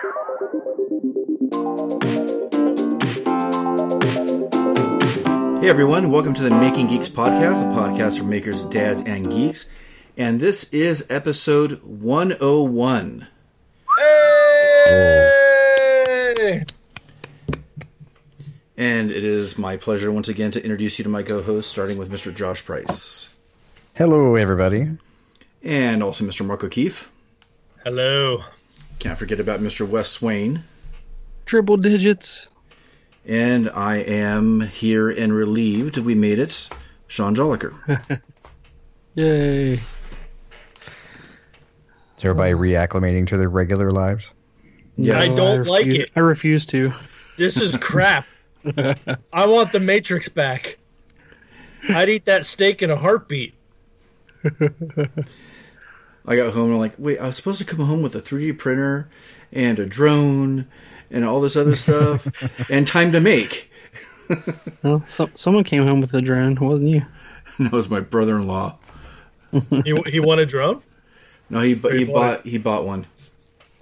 Hey everyone, welcome to the Making Geeks podcast, a podcast for makers, dads, and geeks. And this is episode 101. Hey! And it is my pleasure once again to introduce you to my co host, starting with Mr. Josh Price. Hello, everybody. And also Mr. Mark O'Keefe. Hello. Can't forget about Mr. Wes Swain. Triple digits. And I am here and relieved we made it, Sean Jolliker. Yay. Is everybody reacclimating to their regular lives? Yes. I don't like refuse- it. I refuse to. This is crap. I want the Matrix back. I'd eat that steak in a heartbeat. I got home and I'm like, wait, I was supposed to come home with a 3D printer and a drone and all this other stuff and time to make. Well, so, someone came home with a drone, wasn't you? No, it was my brother in law. He, he won a drone. No, he bu- he Very bought he bought one.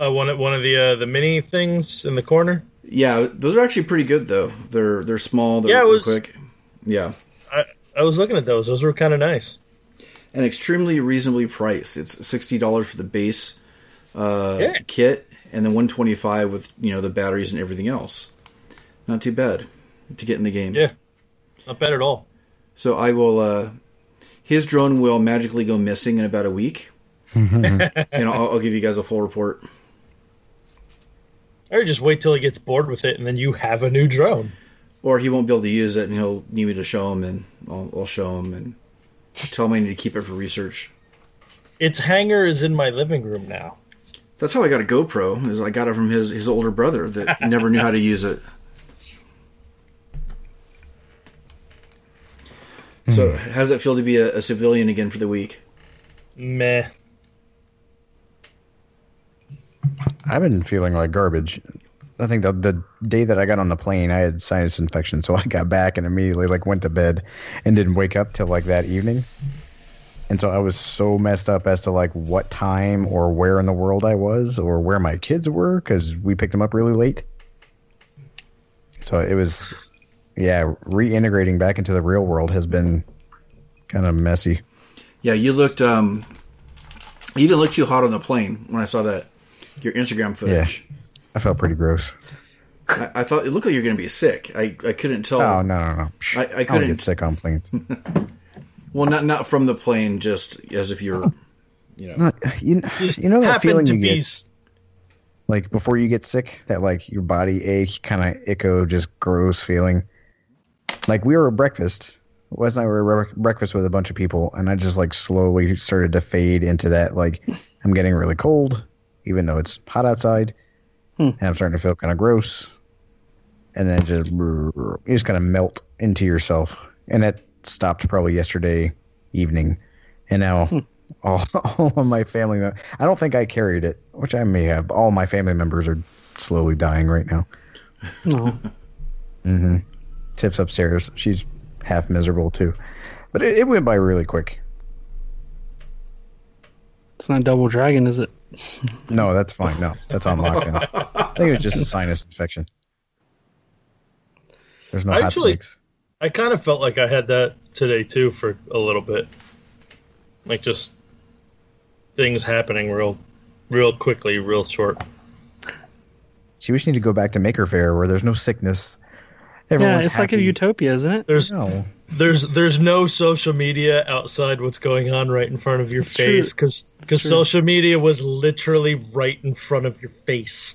Uh, one of one of the uh, the mini things in the corner. Yeah, those are actually pretty good though. They're they're small. They're, Yeah, it was- quick. Yeah, I, I was looking at those. Those were kind of nice. And extremely reasonably priced. It's sixty dollars for the base uh, Yeah. kit, and then one twenty five with you know the batteries and everything else. Not too bad to get in the game. Yeah, not bad at all. So I will. Uh, his drone will magically go missing in about a week, and I'll, I'll give you guys a full report. Or just wait till he gets bored with it, and then you have a new drone. Or he won't be able to use it, and he'll need me to show him, and I'll, I'll show him, and tell me I need to keep it for research. Its hanger is in my living room now. That's how I got a GoPro. Is I got it from his his older brother that never knew how to use it. So, hmm. how does it feel to be a, a civilian again for the week? Meh. I've been feeling like garbage. I think the the day that I got on the plane, I had sinus infection, so I got back and immediately like went to bed and didn't wake up till like that evening. And so I was so messed up as to like what time or where in the world I was or where my kids were because we picked them up really late. So it was, yeah, reintegrating back into the real world has been kind of messy. Yeah, you looked. um You didn't look too hot on the plane when I saw that your Instagram footage. I felt pretty gross. I, I thought it looked like you were going to be sick. I, I couldn't tell. Oh no no no! Psh, I- I don't couldn't- get sick on planes. Well, not not from the plane, just as if you're, you know. Not- you, you know that feeling to you be get like before you get sick, that like your body ache, kind of echo, just gross feeling. Like we were at breakfast. Wes and I were at breakfast with a bunch of people, and I just like slowly started to fade into that. Like I'm getting really cold, even though it's hot outside, Hmm. and I'm starting to feel kind of gross. And then just you just kind of melt into yourself, and that stopped probably yesterday evening, and now hmm. all, all of my family. I don't think I carried it, which I may have. All my family members are slowly dying right now. No. Mm-hmm. Tiff's upstairs. She's half miserable too, but it, it went by really quick. It's not Double Dragon, is it? No, that's fine. No, that's on lockdown. I think it was just a sinus infection. There's no hot Actually- snakes. I kind of felt like I had that today too for a little bit, like just things happening real, real quickly, real short. See, we just need to go back to Maker Faire where there's no sickness. Yeah, Everyone's it's like a utopia, isn't it? There's No, there's there's no social media outside what's going on right in front of your It's face because because social media was literally right in front of your face.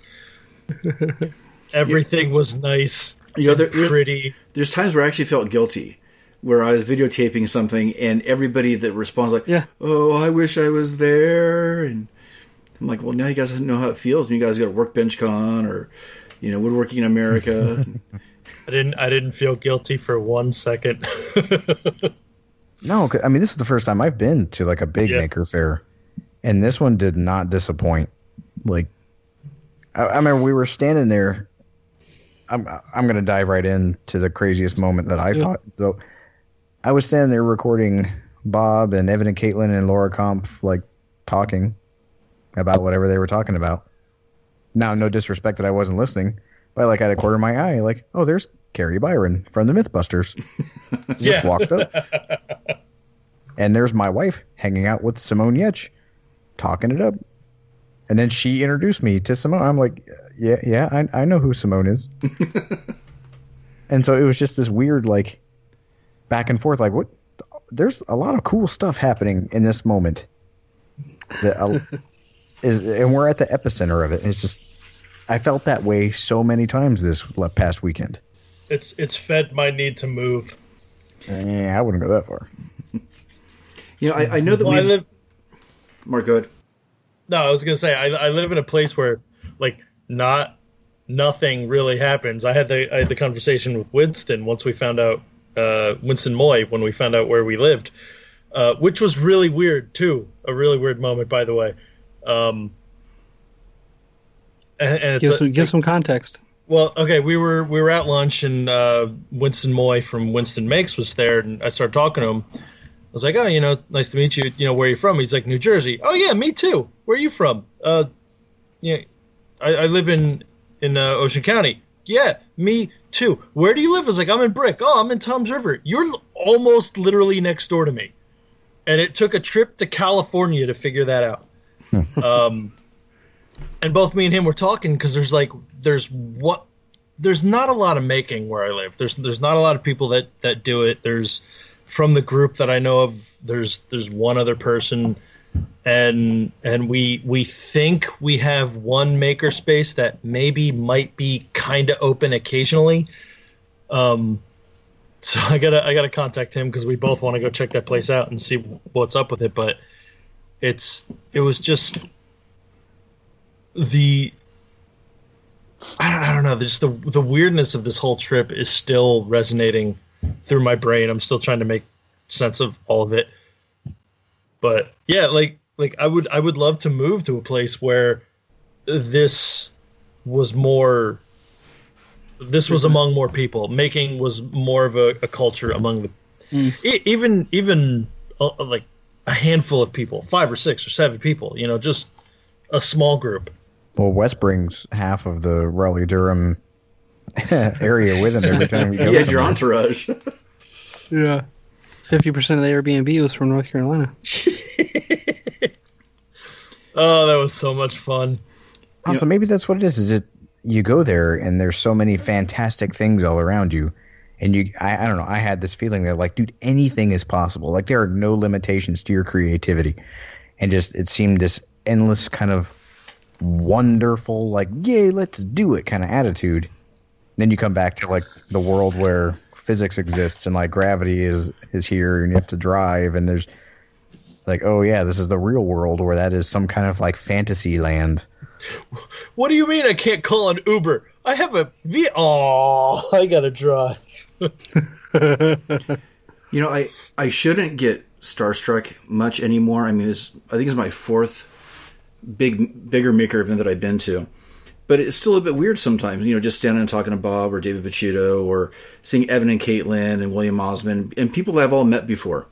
Everything was nice, You know, there, pretty. there's times where I actually felt guilty, where I was videotaping something, and everybody that responds like, Yeah. "Oh, I wish I was there," and I'm like, "Well, now you guys know how it feels. when You guys got to Workbench Con or, you know, Woodworking in America." I didn't I didn't feel guilty for one second. no, I mean, this is the first time I've been to like a big Yeah. Maker Faire, and this one did not disappoint. Like, I, I remember we were standing there. I'm I'm gonna dive right into the craziest moment that I do it. thought. So, I was standing there recording Bob and Evan and Caitlin and Laura Kampf like talking about whatever they were talking about, now, no disrespect that I wasn't listening, but like I had a quarter of my eye, like, oh, there's Kari Byron from the Mythbusters. Just Yeah. walked up. and there's my wife hanging out with Simone Giertz, talking it up. And then she introduced me to Simone. I'm like, yeah, yeah, I, I know who Simone is. and so it was just this weird, like, back and forth. Like, what? There's a lot of cool stuff happening in this moment. That uh, is, and we're at the epicenter of it. It's just, I felt that way so many times this past weekend. It's it's fed my need to move. Yeah, I wouldn't go that far. You know, I, I know that Well, we. live. Mark, go ahead. No, I was gonna say I, I live in a place where like not nothing really happens. I had the I had the conversation with Winston once we found out uh, Winston Moy when we found out where we lived, uh, which was really weird too. A really weird moment, by the way. Um, and, and it's Give a- some, give some context. well, okay, we were we were at lunch and uh, Winston Moy from Winston Makes was there, and I started talking to him. I was like, "Oh, you know, nice to meet you. You know, where are you from?" He's like, "New Jersey." "Oh yeah, me too. Where are you from?" "Uh, yeah, I, I live in in uh, Ocean County." "Yeah, me too. Where do you live?" I was like, "I'm in Brick." "Oh, I'm in Tom's River. You're almost literally next door to me." And it took a trip to California to figure that out. um, and both me and him were talking because there's like there's what there's not a lot of making where I live. There's there's not a lot of people that that do it. There's from the group that I know of. There's there's one other person, and and we we think we have one maker space that maybe might be kind of open occasionally. Um, so I gotta I gotta contact him because we both want to go check that place out and see what's up with it. But it's it was just the I don't, I don't know. Just the the weirdness of this whole trip is still resonating through my brain. I'm still trying to make sense of all of it. But yeah, like like I would I would love to move to a place where this was more this was among more people. Making was more of a, a culture among the e- even even uh, like a handful of people, five or six or seven people. You know, just a small group. Well, Wes brings half of the Raleigh Durham area with him every time we go. You had your entourage. Yeah. Fifty percent of the Airbnb was from North Carolina. Oh, that was so much fun. Also, maybe that's what it is. Is it you go there and there's so many fantastic things all around you, and you I, I don't know. I had this feeling that like, dude, anything is possible. Like there are no limitations to your creativity, and just it seemed this endless kind of wonderful, like, yay, let's do it kind of attitude. Then you come back to like the world where physics exists and like gravity is is here and you have to drive and there's like oh yeah this is the real world where that is some kind of like fantasy land What do you mean I can't call an Uber? I have a V. Oh, I gotta drive. You know, I I shouldn't get starstruck much anymore. I mean, this I think it's my fourth big bigger maker event that I've been to, but it's still a bit weird sometimes. You know, just standing and talking to Bob or David Picciuto or seeing Evan and Caitlin and William Osman and people that I've all met before.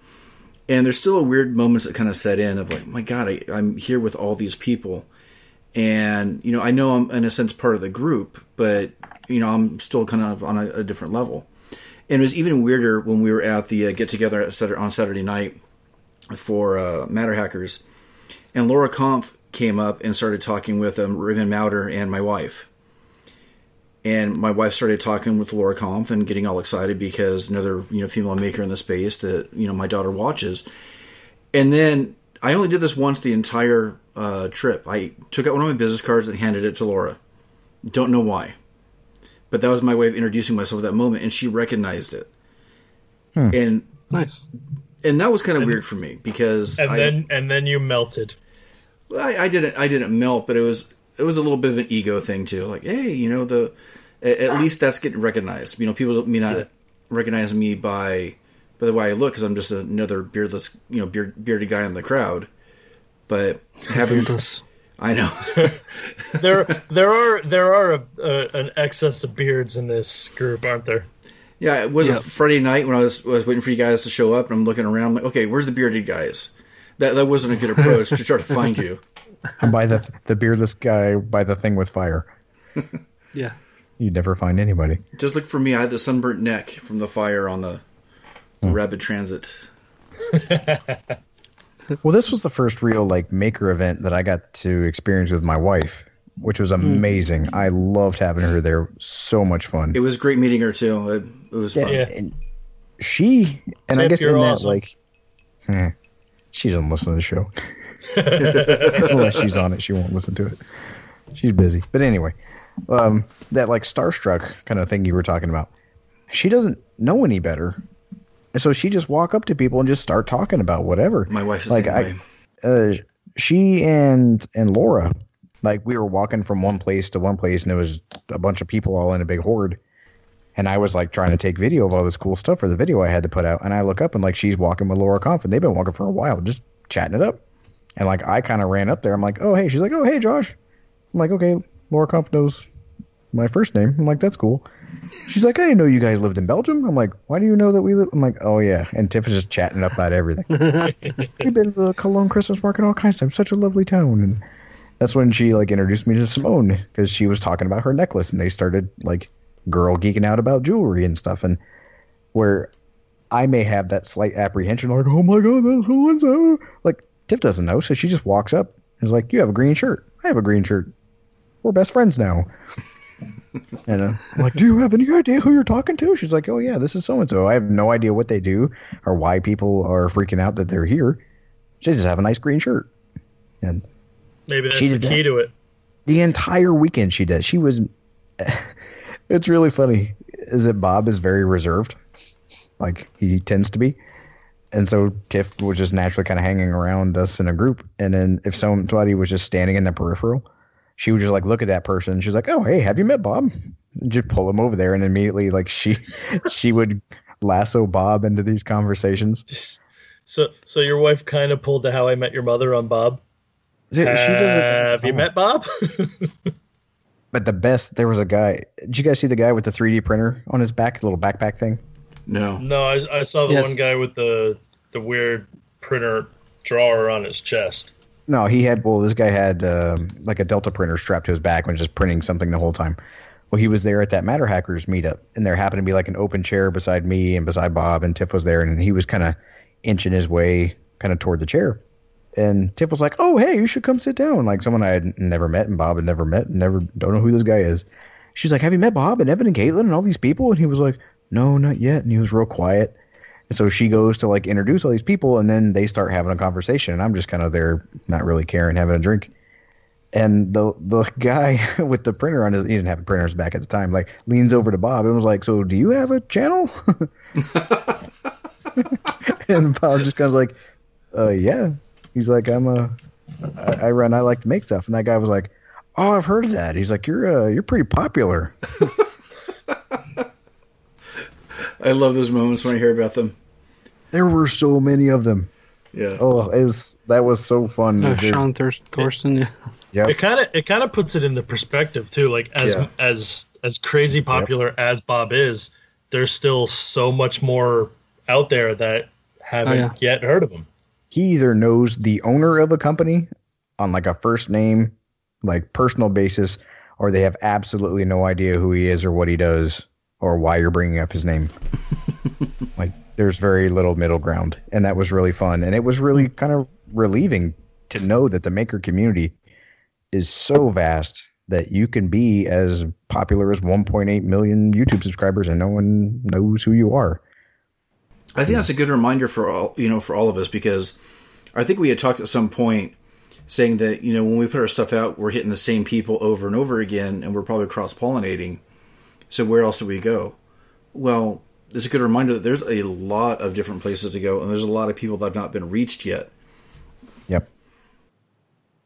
And there's still a weird moments that kind of set in of like, my God, I, I'm here with all these people, and you know, I know I'm in a sense part of the group, but you know, I'm still kind of on a, a different level. And it was even weirder when we were at the uh, get together on Saturday night for uh, Matter Hackers, and Laura Kampf came up and started talking with um, Raymond Mauder and my wife. And my wife started talking with Laura Kampf and getting all excited because another you know female maker in the space that you know my daughter watches. And then I only did this once the entire uh, trip. I took out one of my business cards and handed it to Laura. Don't know why but that was my way of introducing myself at that moment and she recognized it and Nice. and that was kind of weird for me because And I, then and then you melted. I, I didn't I didn't melt but it was it was a little bit of an ego thing too like hey you know the at, at least that's getting recognized you know people may not Yeah. recognize me by by the way I look because I'm just another beardless you know beard, bearded guy in the crowd but having Beardless. I know There there are there are a, a, an excess of beards in this group, aren't there? Yeah, it was Yeah. a Friday night when I was was waiting for you guys to show up, and I'm looking around. I'm like, okay, where's the bearded guys? That that wasn't a good approach to try to find you. I'm by the the beardless guy by the thing with fire. Yeah. You'd never find anybody. Just look for me. I had the sunburnt neck from the fire on the, the rapid transit. Well, this was the first real like maker event that I got to experience with my wife, which was amazing. I loved having her there. So much fun. It was great meeting her too. It, it was fun. Yeah. And she and I guess in you're that awesome. like, eh, she doesn't listen to the show unless she's on it. She won't listen to it. She's busy. But anyway, um, that like starstruck kind of thing you were talking about. She doesn't know any better, and so she just walk up to people and just start talking about whatever. My wife's like way. uh, she and and Laura, like we were walking from one place to one place, and it was a bunch of people all in a big horde. And I was like trying to take video of all this cool stuff for the video I had to put out. And I look up and like she's walking with Laura Kampf, and they've been walking for a while, just chatting it up. And like I kind of ran up there. I'm like, oh hey, she's like, oh hey Josh. I'm like, okay, Laura Kampf knows my first name. I'm like, that's cool. She's like, I didn't know you guys lived in Belgium. I'm like, why do you know that we live? I'm like, oh yeah. And Tiff is just chatting up about everything. We've been to the Cologne Christmas market all kinds of times. Such a lovely town. And that's when she like introduced me to Simone because she was talking about her necklace, and they started like girl geeking out about jewelry and stuff. And where I may have that slight apprehension, like, oh my god, that's so and so. Like Tiff doesn't know, so she just walks up and is like, "You have a green shirt. I have a green shirt. We're best friends now." And uh, I'm like, do you have any idea who you're talking to? She's like, oh yeah, this is so and so. I have no idea what they do or why people are freaking out that they're here. She just have a nice green shirt. And Maybe that's She the key that. to it. the entire weekend she did, she was. It's really funny. Is that Bob is very reserved, like he tends to be, and so Tiff was just naturally kind of hanging around us in a group. And then if somebody was just standing in the peripheral, she would just like look at that person. She's like, "Oh, hey, have you met Bob?" And just pull him over there, and immediately like she she would lasso Bob into these conversations. So, so your wife kind of pulled the "How I Met Your Mother" on Bob. She doesn't. Have you oh. met Bob? But the best, there was a guy. Did you guys see the guy with the 3D printer on his back, the little backpack thing? No. no, I, I saw the Yes. one guy with the the weird printer drawer on his chest. No, he had. Well, this guy had um, like a Delta printer strapped to his back and was just printing something the whole time. Well, he was there at that Matter Hackers meetup, and there happened to be like an open chair beside me and beside Bob, and Tiff was there, and he was kind of inching his way kind of toward the chair. And Tiff was like, "Oh, hey, you should come sit down." Like someone I had never met, and Bob had never met, and never don't know who this guy is. She's like, "Have you met Bob and Evan and Caitlin and all these people?" And he was like, "No, not yet." And he was real quiet. And so she goes to like introduce all these people, and then they start having a conversation, and I'm just kind of there, not really caring, having a drink. And the the guy with the printer on his, he didn't have a printer on his back at the time, like leans over to Bob and was like, "So do you have a channel?" and Bob just kind of like, "Uh, yeah." He's like, "I'm a, I, I run, I like to make stuff." And that guy was like, "Oh, I've heard of that." He's like, "You're uh, you're pretty popular." I love those moments when I hear about them. There were so many of them. Yeah. Oh, it was that was so fun. Uh, Sean Thor- Thorsten. Yeah. Yep. It kind of it kind of puts it into perspective too. Like as Yeah. as as crazy popular as Bob is, there's still so much more out there that haven't Oh, yeah. yet heard of him. He either knows the owner of a company on like a first name, like personal basis, or they have absolutely no idea who he is or what he does or why you're bringing up his name. like there's very little middle ground, and that was really fun, and it was really kind of relieving to know that the maker community is so vast that you can be as popular as 1.8 million YouTube subscribers and no one knows who you are. I think that's a good reminder for all you know for all of us because I think we had talked at some point saying that you know when we put our stuff out we're hitting the same people over and over again and we're probably cross pollinating. So where else do we go? Well, it's a good reminder that there's a lot of different places to go and there's a lot of people that have not been reached yet. Yep.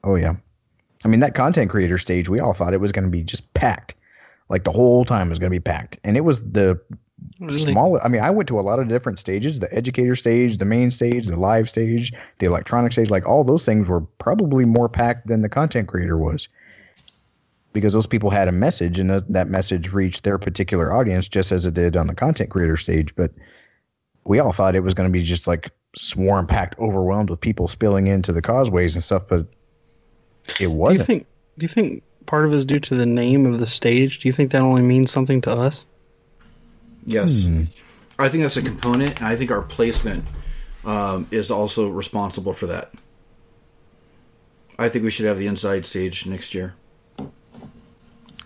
Oh yeah. I mean that content creator stage, we all thought it was going to be just packed. Like the whole time was going to be packed, and it was the Really? small. I mean, I went to a lot of different stages: the educator stage, the main stage, the live stage, the electronic stage. Like all those things were probably more packed than the content creator was, because those people had a message, and that that message reached their particular audience just as it did on the content creator stage. But we all thought it was going to be just like swarm packed, overwhelmed with people spilling into the causeways and stuff. But It Do you wasn't. think? Do you think part of it is due to the name of the stage? Do you think that only means something to us? Yes, Hmm. I think that's a component, and I think our placement um, is also responsible for that. I think we should have the inside stage next year.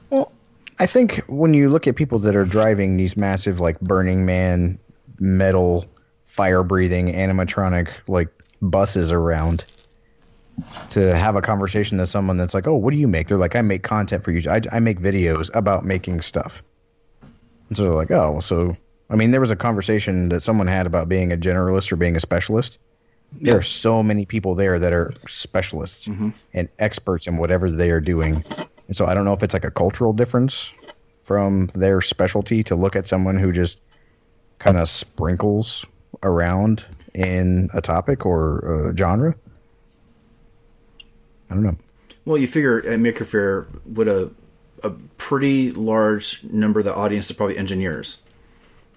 Well, I think when you look at people that are driving these massive, like Burning Man, metal, fire breathing, animatronic, like buses around, to have a conversation to someone that's like, "Oh, what do you make?" They're like, "I make content for you. I, I make videos about making stuff." And so like, "Oh, well, so." I mean, there was a conversation that someone had about being a generalist or being a specialist. There are so many people there that are specialists mm-hmm. and experts in whatever they are doing. And so I don't know if it's like a cultural difference from their specialty to look at someone who just kind of sprinkles around in a topic or a genre. I don't know. Well, you figure at Maker Faire, would a a pretty large number of the audience are probably engineers,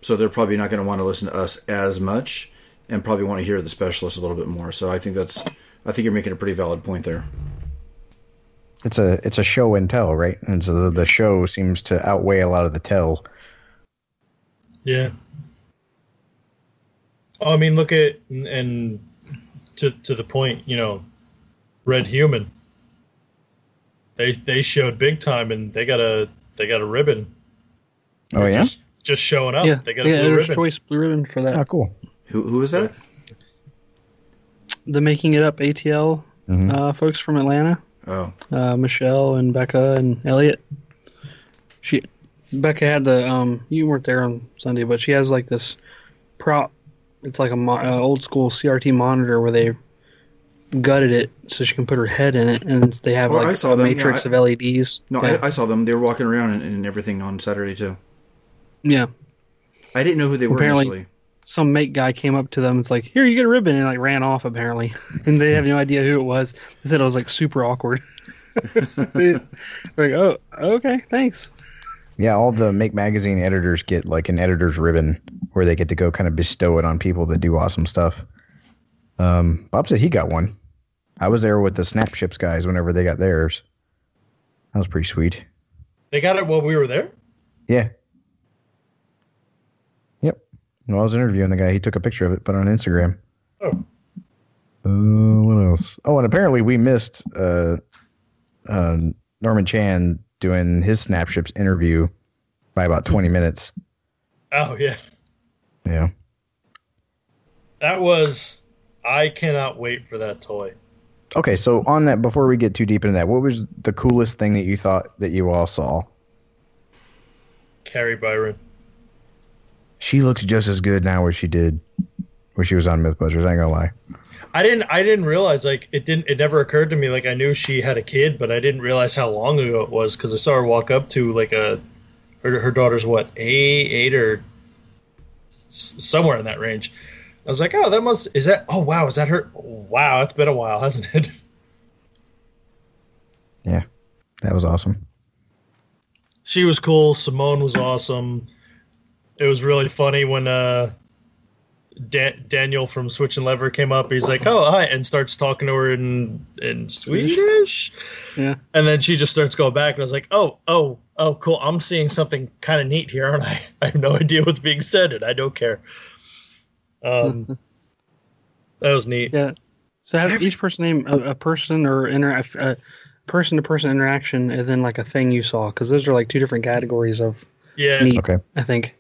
so they're probably not going to want to listen to us as much, and probably want to hear the specialists a little bit more. So I think that's, I think you're making a pretty valid point there. It's a it's a show and tell, right? And so the, the show seems to outweigh a lot of the tell. Yeah. Oh, I mean, look at and, and to to the point, you know, Red Human. They they showed big time, and they got a they got a ribbon. Oh yeah, Just, just showing up. yeah, They got a yeah. blue There's ribbon. choice blue ribbon for that. oh cool. Who who is that? The making it up ATL Mhm. uh, folks from Atlanta, Oh, uh, Michelle and Becca and Elliot. She Becca had the um. You weren't there on Sunday, but she has like this prop. It's like a mo- uh, old school CRT monitor where they gutted it so she can put her head in it, and they have Oh, like I saw a them, matrix yeah, of LEDs. no, yeah. I, I saw them. They were walking around and, and everything on Saturday too. yeah. I didn't know who they were Apparently- initially. some mate guy came up to them. It's like, here, you get a ribbon, and like ran off apparently, and they have no idea who it was. They said it was like super awkward. Like, oh, okay, thanks. Yeah, all the Make Magazine editors get like an editor's ribbon where they get to go kind of bestow it on people that do awesome stuff. Um, Bob said he got one. I was there with the Snapships guys whenever they got theirs. That was pretty sweet. They got it while we were there. Yeah. Yep. When I was interviewing the guy, he took a picture of it, put it on Instagram. Oh, Uh, what else? Oh, and apparently we missed uh, uh, Norman Chan doing his Snapships interview by about 20 minutes. oh yeah. Yeah. That was. I cannot wait for that toy. Okay, so on that, before we get too deep into that, what was the coolest thing that you thought that you all saw? Kari Byron. She looks just as good now as she did when she was on MythBusters. I ain't gonna lie. I didn't. I didn't realize like it didn't. It never occurred to me like I knew she had a kid, but I didn't realize how long ago it was because I saw her walk up to like a her, her daughter's what eight, eight or s- somewhere in that range. I was like, oh, that must is that? Oh wow, is that her? Wow, it's been a while, hasn't it? Yeah, that was awesome. she was cool. Simone was awesome. It was really funny when uh, Dan- Daniel from Switch and Lever came up. He's like, "Oh, hi," and starts talking to her in in Swedish. Yeah. And then she just starts going back, and I was like, "Oh, oh, oh, cool! I'm seeing something kind of neat here, aren't I? I have no idea what's being said, and I don't care." Um, that was neat. Yeah. So have each person name a, a person or inter a person to person interaction, and then like a thing you saw, because those are like two different categories of Yeah, neat. Okay, I think.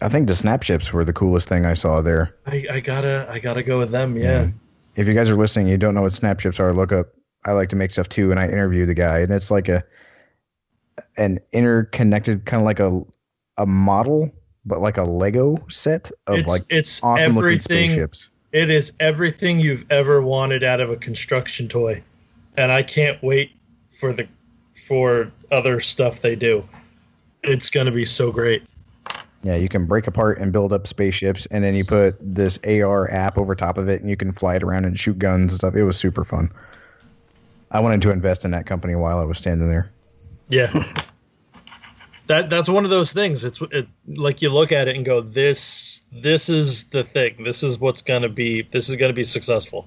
I think the Snapships were the coolest thing I saw there. I, I gotta, I gotta go with them. Yeah, If you guys are listening, you don't know what Snapships are. Look up. I like to make stuff too, and I interview the guy, and it's like a an interconnected kind of like a a model, but like a Lego set of it's like it's awesome looking spaceships. It is everything you've ever wanted out of a construction toy, and I can't wait for the for other stuff they do. It's gonna be so great. Yeah, you can break apart and build up spaceships, and then you put this AR app over top of it, and you can fly it around and shoot guns and stuff. It was super fun. I wanted to invest in that company while I was standing there. Yeah. that that's one of those things. It's it, like you look at it and go, this this is the thing. This is what's gonna be. This is gonna be successful.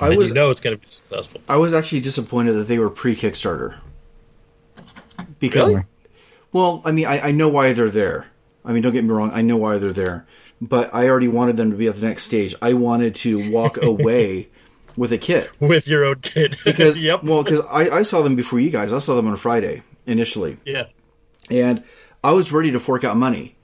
I and was you know it's going to be successful. I was actually disappointed that they were pre Kickstarter. Because, Really? well, I mean, I, I know why they're there. I mean, don't get me wrong, I know why they're there. But I already wanted them to be at the next stage. I wanted to walk away with a kit. with your own kid. Because, yep. well, because I, I saw them before you guys. I saw them on a Friday initially. yeah. And I was ready to fork out money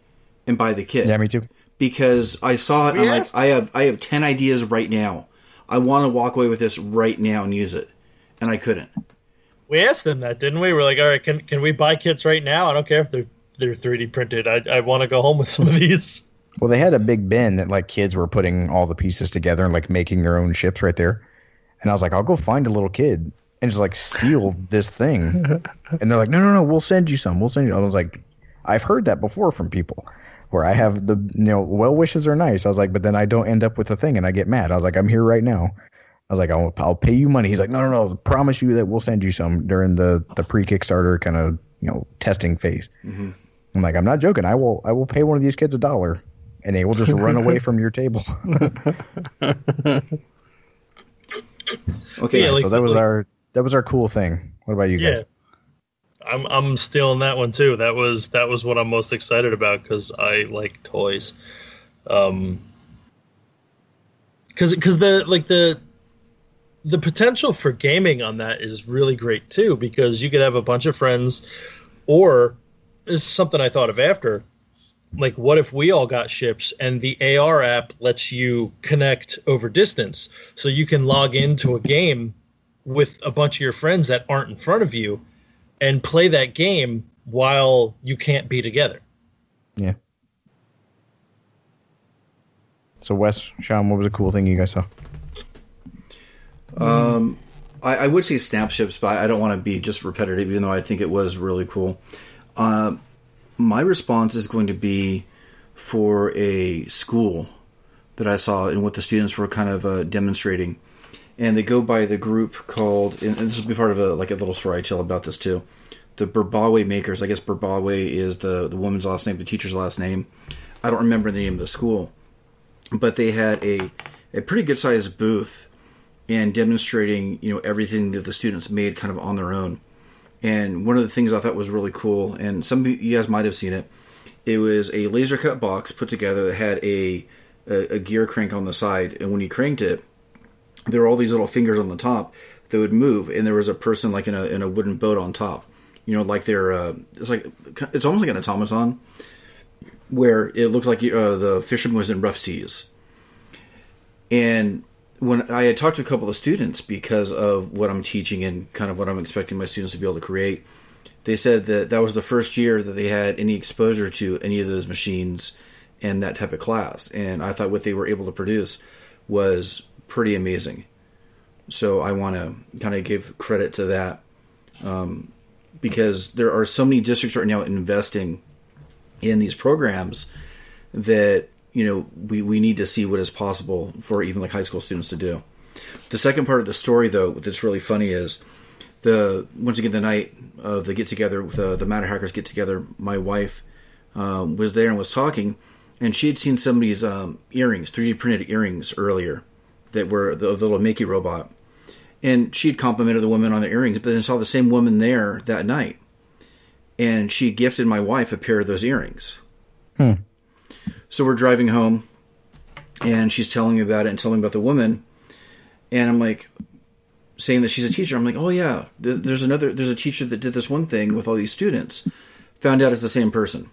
and buy the kit. Yeah, me too. because I saw it. and I'm like, I have I have ten ideas right now. I want to walk away with this right now and use it, and I couldn't. We asked them that, didn't we? We're like, all right, can can we buy kits right now? I don't care if they're they're 3D printed. I I want to go home with some of these. Well, they had a big bin that like kids were putting all the pieces together and like making their own ships right there. And I was like, I'll go find a little kid and just like steal this thing. And they're like, no, no, no, we'll send you some. We'll send you. I was like, I've heard that before from people where I have the, you know, well wishes are nice. I was like, but then I don't end up with a thing and I get mad. I was like, I'm here right now. I was like, I'll, I'll pay you money. He's like, no, no, no, promise you that we'll send you some during the, the pre Kickstarter kind of, you know, testing phase. Mm-hmm. I'm like, I'm not joking. I will, I will pay one of these kids a dollar and they will just run away from your table. Okay, Yeah, like- so that was our that was our cool thing. What about you Yeah. guys? I'm I'm stealing that one too. That was that was what I'm most excited about because I like toys. Um, because because the like the the potential for gaming on that is really great too because you could have a bunch of friends, or this is something I thought of after. Like, what if we all got ships and the AR app lets you connect over distance, so you can log into a game with a bunch of your friends that aren't in front of you and play that game while you can't be together. Yeah. So Wes, Sean, what was a cool thing you guys saw? Um, I, I would say snap ships, but I don't want to be just repetitive, even though I think it was really cool. Uh, my response is going to be for a school that I saw and what the students were kind of uh, demonstrating. And they go by the group called, and this will be part of a like a little story I tell about this too. The Burbawe makers. I guess Burbawe is the the woman's last name, the teacher's last name. I don't remember the name of the school, but they had a a pretty good sized booth and demonstrating you know everything that the students made kind of on their own. And one of the things I thought was really cool, and some of you guys might have seen it, it was a laser cut box put together that had a, a a gear crank on the side, and when you cranked it, there were all these little fingers on the top that would move, and there was a person like in a in a wooden boat on top. You know, like they're uh, it's like it's almost like an automaton, where it looked like uh, the fisherman was in rough seas. And when I had talked to a couple of students because of what I'm teaching and kind of what I'm expecting my students to be able to create, they said that that was the first year that they had any exposure to any of those machines and that type of class. And I thought what they were able to produce was pretty amazing. So I want to kind of give credit to that um, because there are so many districts right now investing in these programs that you know we, we need to see what is possible for even like high school students to do. The second part of the story, though, that's really funny is the once again the night of the get together with uh, the Matter Hackers get together. My wife um, was there and was talking, and she had seen somebody's um, earrings, 3D printed earrings earlier that were the, the little Mickey robot, and she had complimented the woman on the earrings, but then saw the same woman there that night, and she gifted my wife a pair of those earrings. Hmm. So we're driving home, and she's telling me about it and telling me about the woman, and I'm like, saying that she's a teacher. I'm like, oh yeah, there's another, there's a teacher that did this one thing with all these students. Found out it's the same person.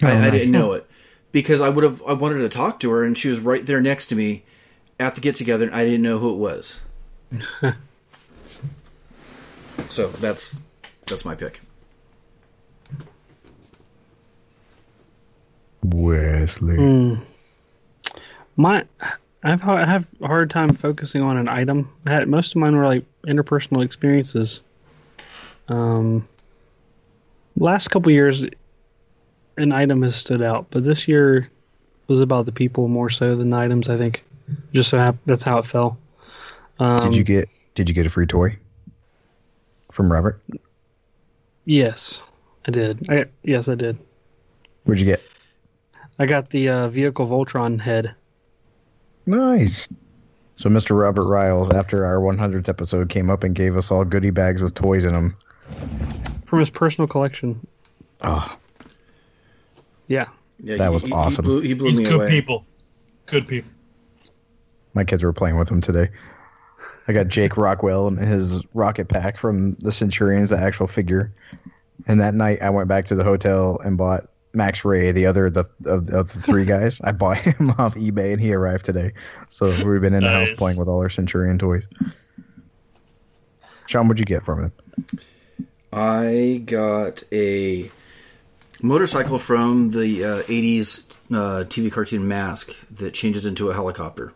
Oh, I, I nice. didn't know it because I would have, I wanted to talk to her, and she was right there next to me at the get together, and I didn't know who it was. so that's that's my pick. Wesley. My, I've I have a hard time focusing on an item. I had most of mine were like interpersonal experiences. Um, last couple years, an item has stood out, but this year was about the people more so than the items. I think, just so hap- that's how it fell. Um, Did you get Did you get a free toy from Robert? Yes, I did. I, yes, I did. What'd you get? I got the uh, vehicle Voltron head. Nice. So Mr. Robert Riles, after our 100th episode, came up and gave us all goodie bags with toys in them. From his personal collection. Oh, Yeah. Yeah, That he- was he, awesome. He blew, he blew He's me good away. people. Good people. My kids were playing with them today. I got Jake Rockwell and his rocket pack from the Centurions, the actual figure. And that night, I went back to the hotel and bought Max Ray, the other the, of, of the three guys. I bought him off eBay, and he arrived today. So we've been in the house playing with all our Centurion toys. Sean, what'd you get from him? I got a motorcycle from the uh, 80s uh, TV cartoon Mask that changes into a helicopter.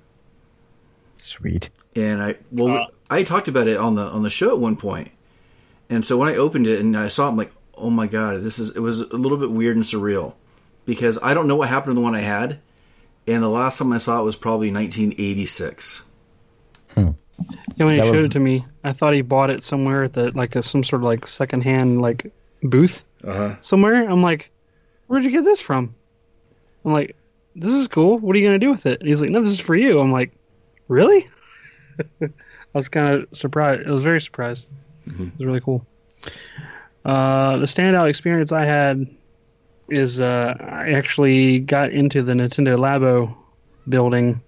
Sweet. And I well Wow. I talked about it on the on the show at one point. And so when I opened it and I saw it, I'm like, oh my god, this is it was a little bit weird and surreal because I don't know what happened to the one I had, and the last time I saw it was probably 1986. Hmm. Yeah, when he That showed was- it to me, I thought he bought it somewhere at the like a some sort of like secondhand like booth Uh huh. somewhere. I'm like, where'd you get this from? I'm like, this is cool. What are you gonna do with it? And he's like, no, this is for you. I'm like, really? I was kind of surprised. I was very surprised. It was really cool. Uh, the standout experience I had is uh, I actually got into the Nintendo Labo building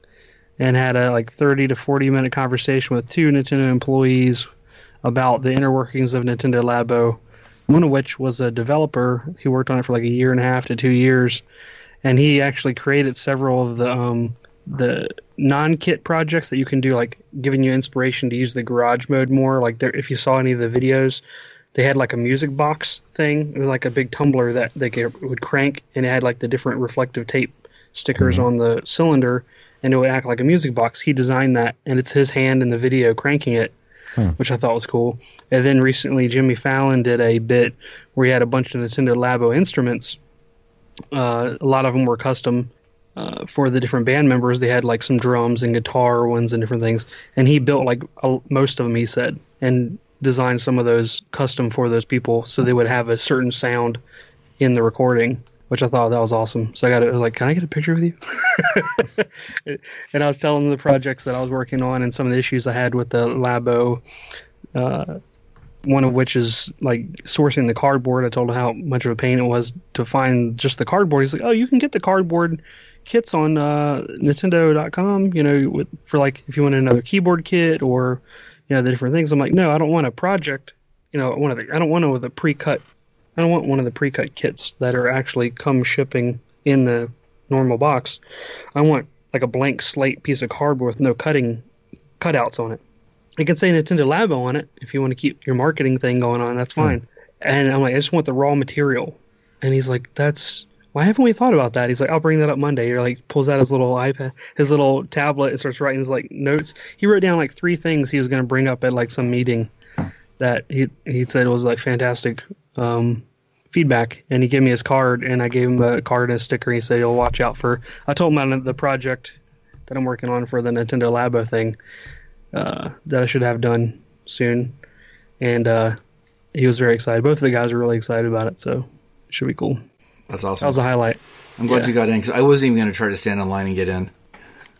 and had a like 30 to 40 minute conversation with two Nintendo employees about the inner workings of Nintendo Labo. One of which was a developer who worked on it for like a year and a half to two years, and he actually created several of the um, the non-kit projects that you can do, like giving you inspiration to use the garage mode more. Like there, if you saw any of the videos, they had like a music box thing, it was like a big tumbler that they could, would crank, and it had like the different reflective tape stickers on the cylinder, and it would act like a music box. He designed that, and it's his hand in the video cranking it, which I thought was cool. And then recently, Jimmy Fallon did a bit where he had a bunch of Nintendo Labo instruments. Uh, a lot of them were custom uh, for the different band members. They had like some drums and guitar ones and different things, and he built like a, most of them. He said and designed some of those custom for those people, so they would have a certain sound in the recording. Which I thought that was awesome. So I got it. I was like, "Can I get a picture with you?" and I was telling the projects that I was working on and some of the issues I had with the Labo. Uh, one of which is like sourcing the cardboard. I told him how much of a pain it was to find just the cardboard. He's like, "Oh, you can get the cardboard kits on uh, Nintendo.com. You know, with, for like if you want another keyboard kit or you know the different things." I'm like, "No, I don't want a project. You know, one of the I don't want one of the pre-cut. I don't want one of the pre-cut kits that are actually come shipping in the normal box. I want like a blank slate piece of cardboard with no cutting cutouts on it. It can say Nintendo Labo on it if you want to keep your marketing thing going on. That's fine. And I'm like, I just want the raw material. And he's like, that's why haven't we thought about that? He's like, I'll bring that up Monday. You're like, pulls out his little iPad, his little tablet, and starts writing his like notes. He wrote down like three things he was going to bring up at like some meeting that he he said was like fantastic um, feedback. And he gave me his card, and I gave him a card and a sticker. He said, "You'll watch out for." I told him about the project that I'm working on for the Nintendo Labo thing uh, that I should have done soon, and uh, he was very excited. Both of the guys were really excited about it, so it should be cool. That's awesome. That was a highlight. I'm glad yeah. you got in because I wasn't even going to try to stand in line and get in.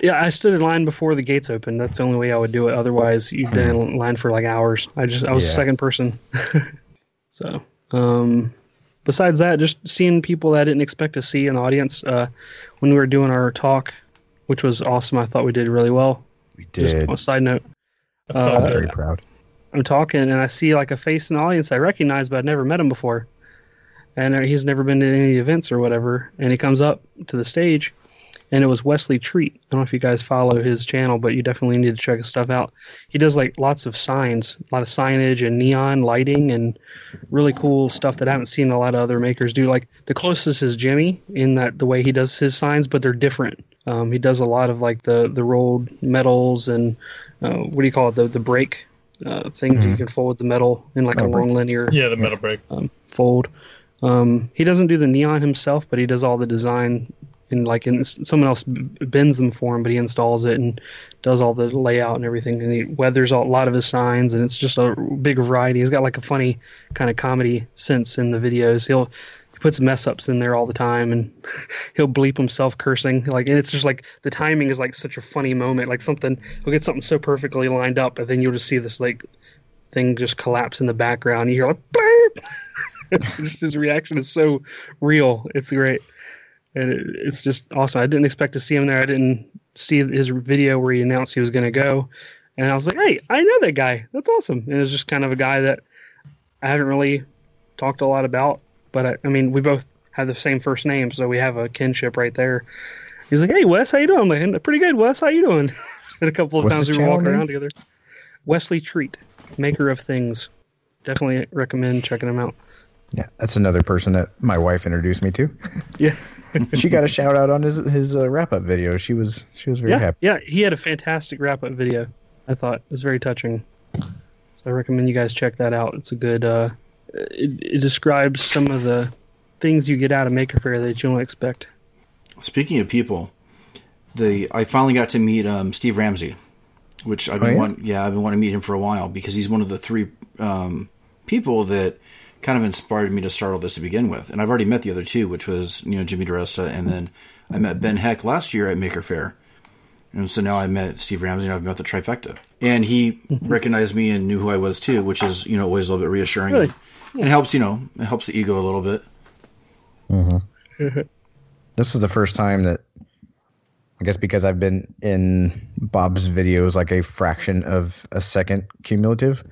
Yeah, I stood in line before the gates opened. That's the only way I would do it. Otherwise, you've been in line for like hours. I just I was the Yeah. second person. so, um, besides that, just seeing people that I didn't expect to see in the audience uh, when we were doing our talk, which was awesome. I thought we did really well. We Just did. on a side note, I'm uh, very proud. I'm talking and I see like a face in the audience I recognize, but I've never met him before. And uh, he's never been to any events or whatever. And he comes up to the stage, and it was Wesley Treat. I don't know if you guys follow his channel, but you definitely need to check his stuff out. He does like lots of signs, a lot of signage and neon lighting, and really cool stuff that I haven't seen a lot of other makers do. Like the closest is Jimmy in that the way he does his signs, but they're different. Um, he does a lot of like the the rolled metals and uh, what do you call it the the break uh, things that you can fold the metal in like a Metal break. long linear Yeah, the metal break. um, fold. Um, he doesn't do the neon himself, but he does all the design and like in, someone else bends them for him, but he installs it and does all the layout and everything. And he weathers a lot of his signs, and it's just a big variety. He's got like a funny kind of comedy sense in the videos. He'll puts mess ups in there all the time, and he'll bleep himself cursing. Like, and it's just like the timing is like such a funny moment. Like something he'll get something so perfectly lined up, and then you'll just see this like thing just collapse in the background. And You hear like Burp! just his reaction is so real. It's great, and it, it's just awesome. I didn't expect to see him there. I didn't see his video where he announced he was going to go, and I was like, hey, I know that guy. That's awesome. And it's just kind of a guy that I haven't really talked a lot about, but I, I mean, we both have the same first name, so we have a kinship right there. He's like, "Hey, Wes, how you doing?" I'm like, "Pretty good, Wes. How you doing?" and a couple of What's times we were walking name? around together. Wesley Treat, maker of things. Definitely recommend checking him out. Yeah, that's another person that my wife introduced me to. Yeah, she got a shout out on his his uh, wrap up video. She was she was very yeah, happy. yeah. He had a fantastic wrap up video. I thought it was very touching. So I recommend you guys check that out. It's a good. Uh, it, it describes some of the things you get out of Maker Faire that you don't expect. Speaking of people, the I finally got to meet um, Steve Ramsey, which I've Oh, been yeah? want, yeah I've been wanting to meet him for a while because he's one of the three um, people that kind of inspired me to start all this to begin with. And I've already met the other two, which was you know Jimmy DiResta, and then I met Ben Heck last year at Maker Faire, And so now I met Steve Ramsey and I've met the trifecta. And he mm-hmm. recognized me and knew who I was too, which is, you know, always a little bit reassuring. Really? And helps, you know, it helps the ego a little bit. Mm-hmm. This was the first time that I guess because I've been in Bob's videos like a fraction of a second cumulative,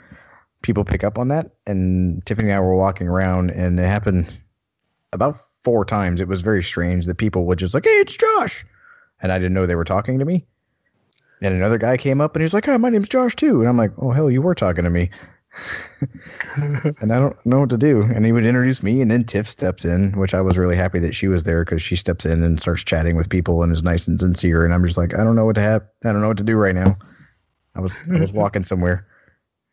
people pick up on that. And Tiffany and I were walking around, and it happened about four times. It was very strange that people would just like, "Hey, it's Josh," and I didn't know they were talking to me. And another guy came up and he was like, "Hi, my name's Josh too," and I'm like, "Oh hell, you were talking to me." and I don't know what to do. And he would introduce me, and then Tiff steps in, which I was really happy that she was there because she steps in and starts chatting with people and is nice and sincere. And I'm just like, I don't know what to have. I don't know what to do right now. I was I was walking somewhere.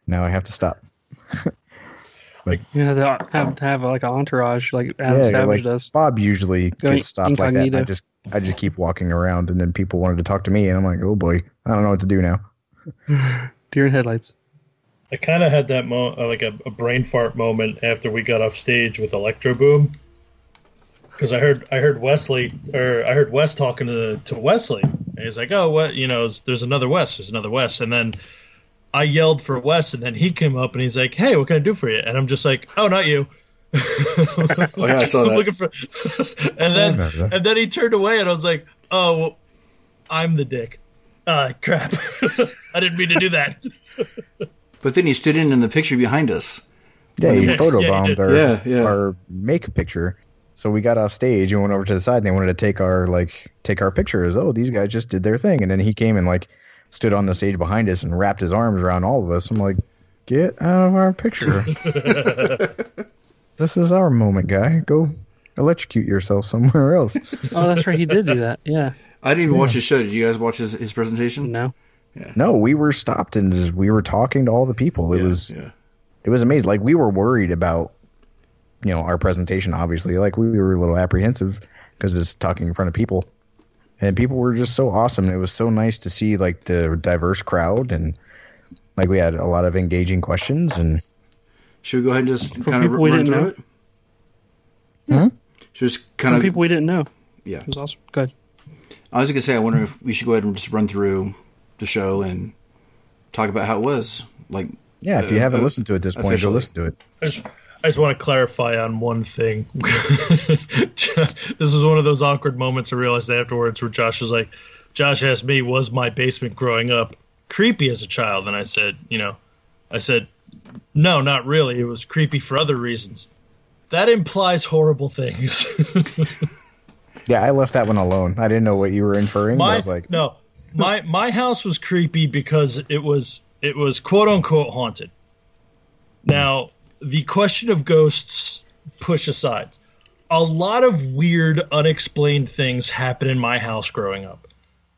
Now I have to stop. like You have to have, to have like an entourage, like Adam Yeah, Savage like does. Bob usually Going gets stopped like that. I just I just keep walking around, and then people wanted to talk to me, and I'm like, oh boy, I don't know what to do now. Deer in headlights. I kind of had that mo- uh, like a, a brain fart moment after we got off stage with Electro Boom, because I heard I heard Wesley or I heard Wes talking to to Wesley, and he's like, "Oh, what? You know, there's another Wes. There's another Wes," and then I yelled for Wes, and then he came up and he's like, "Hey, what can I do for you?" And I'm just like, "Oh, not you." Oh, yeah, I saw that. looking for, and then remember and then he turned away, and I was like, "Oh, well, I'm the dick." Ah, crap! I didn't mean to do that. But then he stood in in the picture behind us. Yeah, he Yeah, photobombed yeah, our Yeah, yeah. our make a picture. So we got off stage and went over to the side and they wanted to take our like take our pictures. Oh, these guys just did their thing. And then he came and like stood on the stage behind us and wrapped his arms around all of us. I'm like, get out of our picture. this is our moment, guy. Go electrocute yourself somewhere else. Oh, that's right. He did do that. Yeah. I didn't even watch his show. Did you guys watch his, his presentation? No. Yeah. no, we were stopped and just, we were talking to all the people. It Yeah, was yeah. it was amazing. Like we were worried about, you know, our presentation. Obviously, like we were a little apprehensive because it's talking in front of people, and people were just so awesome. It was so nice to see like the diverse crowd, and like we had a lot of engaging questions. And Should we go ahead and just kind of people we run didn't through know? it? Hmm? Should we just kind Some of people we didn't know. yeah. It was awesome. Good. I was gonna say I wonder if we should go ahead and just run through the show and talk about how it was. Like yeah, if you Uh, haven't uh, listened to it at this point, go officially. listen to it. I just, want to clarify on one thing. this was one of those awkward moments I realized afterwards where Josh was like, Josh asked me, was my basement growing up creepy as a child? And I said, you know, I said, no, not really. It was creepy for other reasons. That implies horrible things. Yeah, I left that one alone. I didn't know what you were inferring. but I was like, no, my my house was creepy because it was it was quote unquote haunted. Now, the question of ghosts push aside. A lot of weird, unexplained things happen in my house growing up.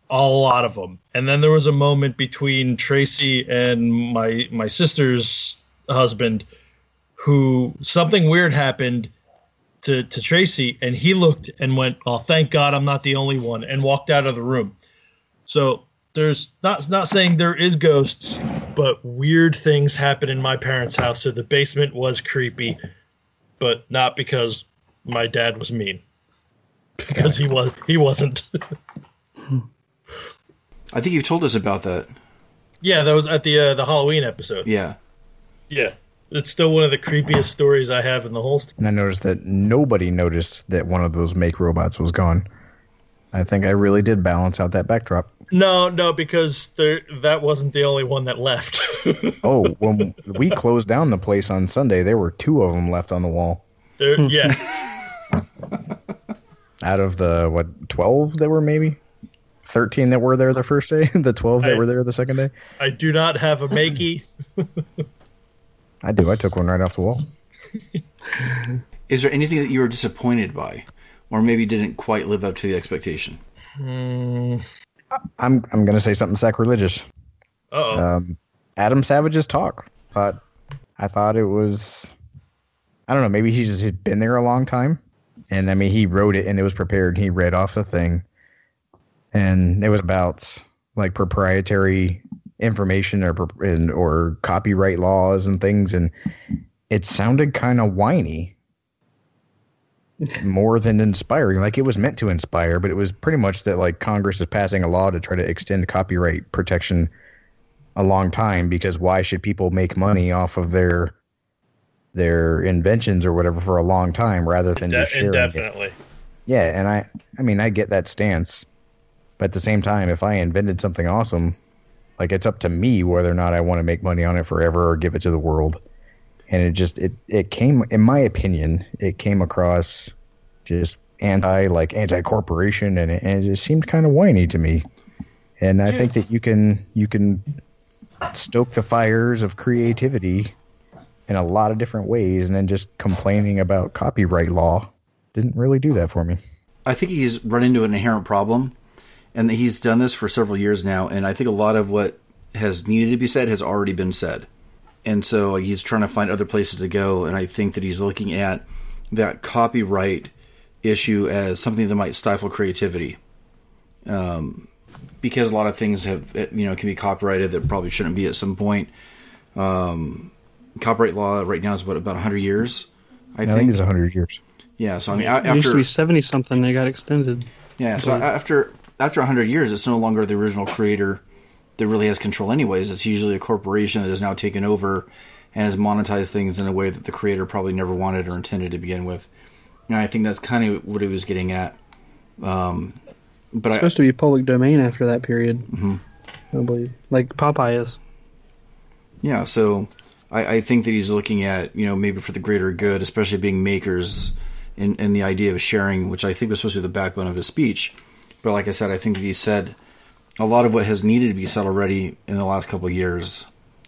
A lot of them. And then there was a moment between Tracy and my my sister's husband who something weird happened to, to Tracy and he looked and went, Oh, thank God I'm not the only one and walked out of the room. So there's not not saying there is ghosts, but weird things happen in my parents' house. So the basement was creepy, but not because my dad was mean because he was he wasn't. I think you've told us about that. yeah, that was at the uh, the Halloween episode. Yeah. Yeah, it's still one of the creepiest stories I have in the whole. St- And I noticed that nobody noticed that one of those make robots was gone. I think I really did balance out that backdrop. No, no, because there that wasn't the only one that left. Oh, when we closed down the place on Sunday, there were two of them left on the wall. there, yeah, Out of the what twelve that were maybe thirteen that were there the first day, the twelve that I- were there the second day. I do not have a makey. I do. I took one right off the wall. Is there anything that you were disappointed by, or maybe didn't quite live up to the expectation? Hmm. I'm I'm gonna say something sacrilegious. Oh, Um, Adam Savage's talk. Thought I thought it was. I don't know. Maybe he's just had been there a long time, and I mean he wrote it and it was prepared. He read off the thing, and it was about like proprietary information or and, or copyright laws and things, and it sounded kind of whiny. More than inspiring, like it was meant to inspire, but it was pretty much that like Congress is passing a law to try to extend copyright protection a long time because why should people make money off of their their inventions or whatever for a long time rather than de- just sharing it? indefinitely. Yeah, and I I mean I get that stance. But at the same time, if I invented something awesome, like it's up to me whether or not I want to make money on it forever or give it to the world. And it just it it came in my opinion, it came across just anti like anti corporation and it, and it just seemed kind of whiny to me. And I think that you can you can stoke the fires of creativity in a lot of different ways and then just complaining about copyright law didn't really do that for me. I think he's run into an inherent problem, and he's done this for several years now. And I think a lot of what has needed to be said has already been said, and so he's trying to find other places to go. And I think that he's looking at that copyright issue as something that might stifle creativity, um, because a lot of things have you know can be copyrighted that probably shouldn't be at some point. Um, copyright law right now is what about 100 years, I I think think. it's hundred years. yeah, so I mean, a- It used to after be seventy something. They got extended. yeah, so after after hundred years, it's no longer the original creator that really has control. Anyways, it's usually a corporation that has now taken over and has monetized things in a way that the creator probably never wanted or intended to begin with. And I think that's kind of what he was getting at. Um, but It's I, supposed to be public domain after that period. Mm-hmm. I believe, like Popeye is. yeah, so I, I think that he's looking at you know maybe for the greater good, especially being makers and, in the idea of sharing, which I think was supposed to be the backbone of his speech. But like I said, I think that he said a lot of what has needed to be said already in the last couple of years.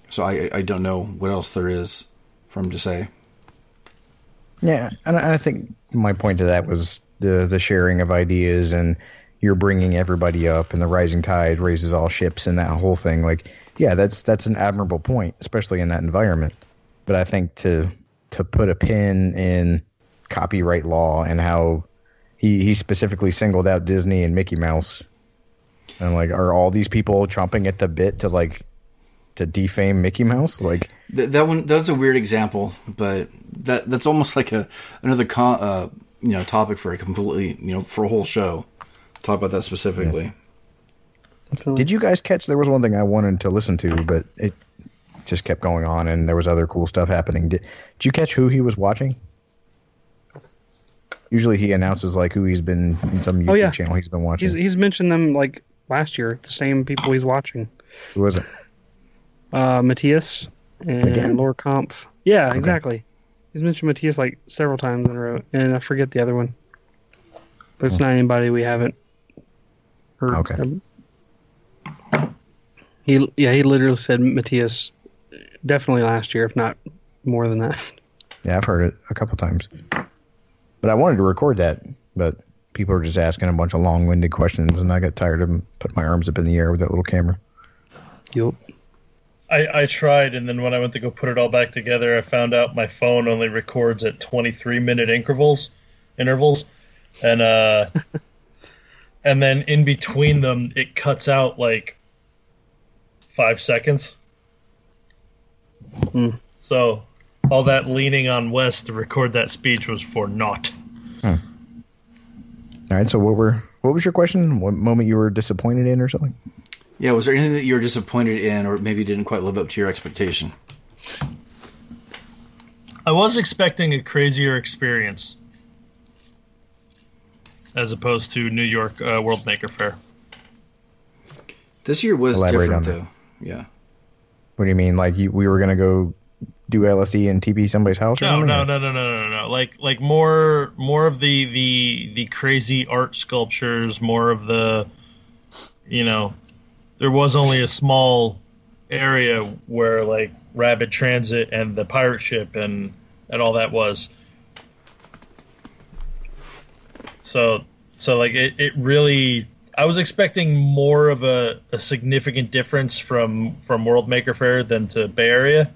So I, I don't know what else there is for him to say. Yeah, and I think my point to that was the the sharing of ideas and you're bringing everybody up and the rising tide raises all ships and that whole thing. Like, yeah, that's that's an admirable point, especially in that environment. But I think to to put a pin in copyright law and how he he specifically singled out Disney and Mickey Mouse, and like, are all these people chomping at the bit to like to defame Mickey Mouse? Like, Th- that one that's a weird example, but that that's almost like a another con, uh, you know topic for a completely you know for a whole show. Talk about that specifically. Definitely. Did you guys catch? There was one thing I wanted to listen to, but it just kept going on, and there was other cool stuff happening. Did, did you catch who he was watching? Usually, he announces like who he's been in some YouTube Oh, yeah. channel he's been watching. He's he's mentioned them like last year. The same people he's watching. who was it? Uh, Matthias and Again? Laura Kampf. Yeah, exactly. He's mentioned Matthias like several times in a row, and I forget the other one. But it's not anybody we haven't heard. Okay. He yeah he literally said Matthias definitely last year, if not more than that. Yeah, I've heard it a couple times, but I wanted to record that, but people are just asking a bunch of long-winded questions, and I got tired of them. Put my arms up in the air with that little camera. Yep. I, I tried, and then when I went to go put it all back together, I found out my phone only records at 23 minute intervals, intervals, and uh, and then in between them, it cuts out like five seconds. Hmm. So all that leaning on Wes to record that speech was for naught. All right. So what were what was your question? What moment you were disappointed in or something? Yeah, was there anything that you were disappointed in, or maybe didn't quite live up to your expectation? I was expecting a crazier experience as opposed to New York uh, World Maker Faire. This year was Elaborate different, on though. Yeah. What do you mean? Like you, we were gonna go do LSD and TP somebody's house? No, something? no, no, no, no, no, no. Like, like more, more of the the the crazy art sculptures. More of the, you know, there was only a small area where like Rapid Transit and the pirate ship and and all that was. So, so like it, it really. I was expecting more of a, a significant difference from from World Maker Faire than to Bay Area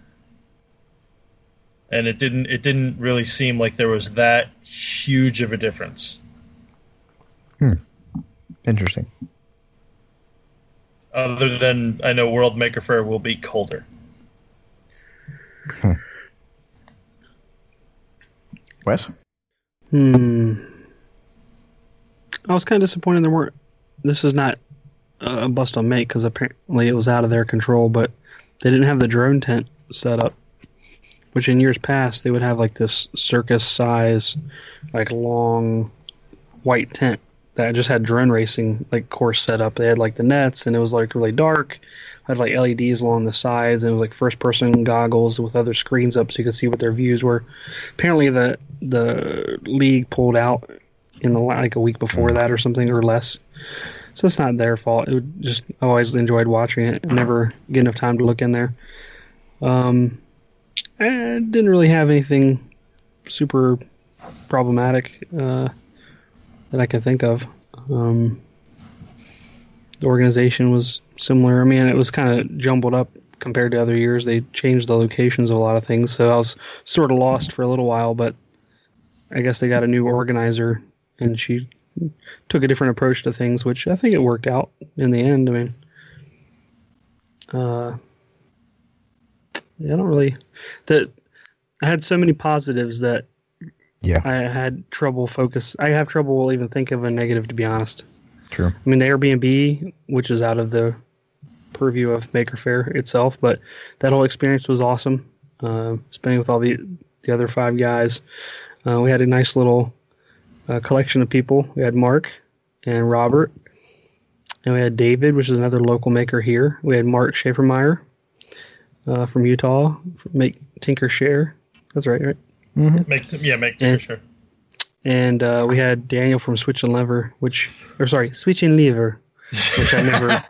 and it didn't it didn't really seem like there was that huge of a difference Hmm. Interesting. other than I know World Maker Faire will be colder. Wes? Hmm. I was kind of disappointed there weren't. This is not a bust on make because apparently it was out of their control, but they didn't have the drone tent set up. Which in years past they would have like this circus size, like long, white tent that just had drone racing like course set up. They had like the nets and it was like really dark. Had like LEDs along the sides and it was like first person goggles with other screens up so you could see what their views were. Apparently the the league pulled out in the like a week before that or something or less. So it's not their fault. It would just I always enjoyed watching it. Never get enough time to look in there. Um, I didn't really have anything super problematic uh, that I can think of. Um, the organization was similar. I mean, it was kind of jumbled up compared to other years. They changed the locations of a lot of things, so I was sort of lost for a little while. But I guess they got a new organizer, and she took a different approach to things, which I think it worked out in the end. I mean, uh, I don't really that I had so many positives that Yeah, I had trouble focus. I have trouble even think of a negative, to be honest. true. I mean, the Airbnb, which is out of the purview of Maker Faire itself, but that whole experience was awesome. Uh, spending with all the the other five guys, uh, we had a nice little uh, collection of people. We had Mark and Robert, and we had David, which is another local maker here. We had Mark Schaefermeyer uh, from Utah, Make Tinker Share. That's right, right? Make yeah, make Yeah. sure. and uh, we had Daniel from Switch and Lever, which or sorry, Switch and Lever, which I never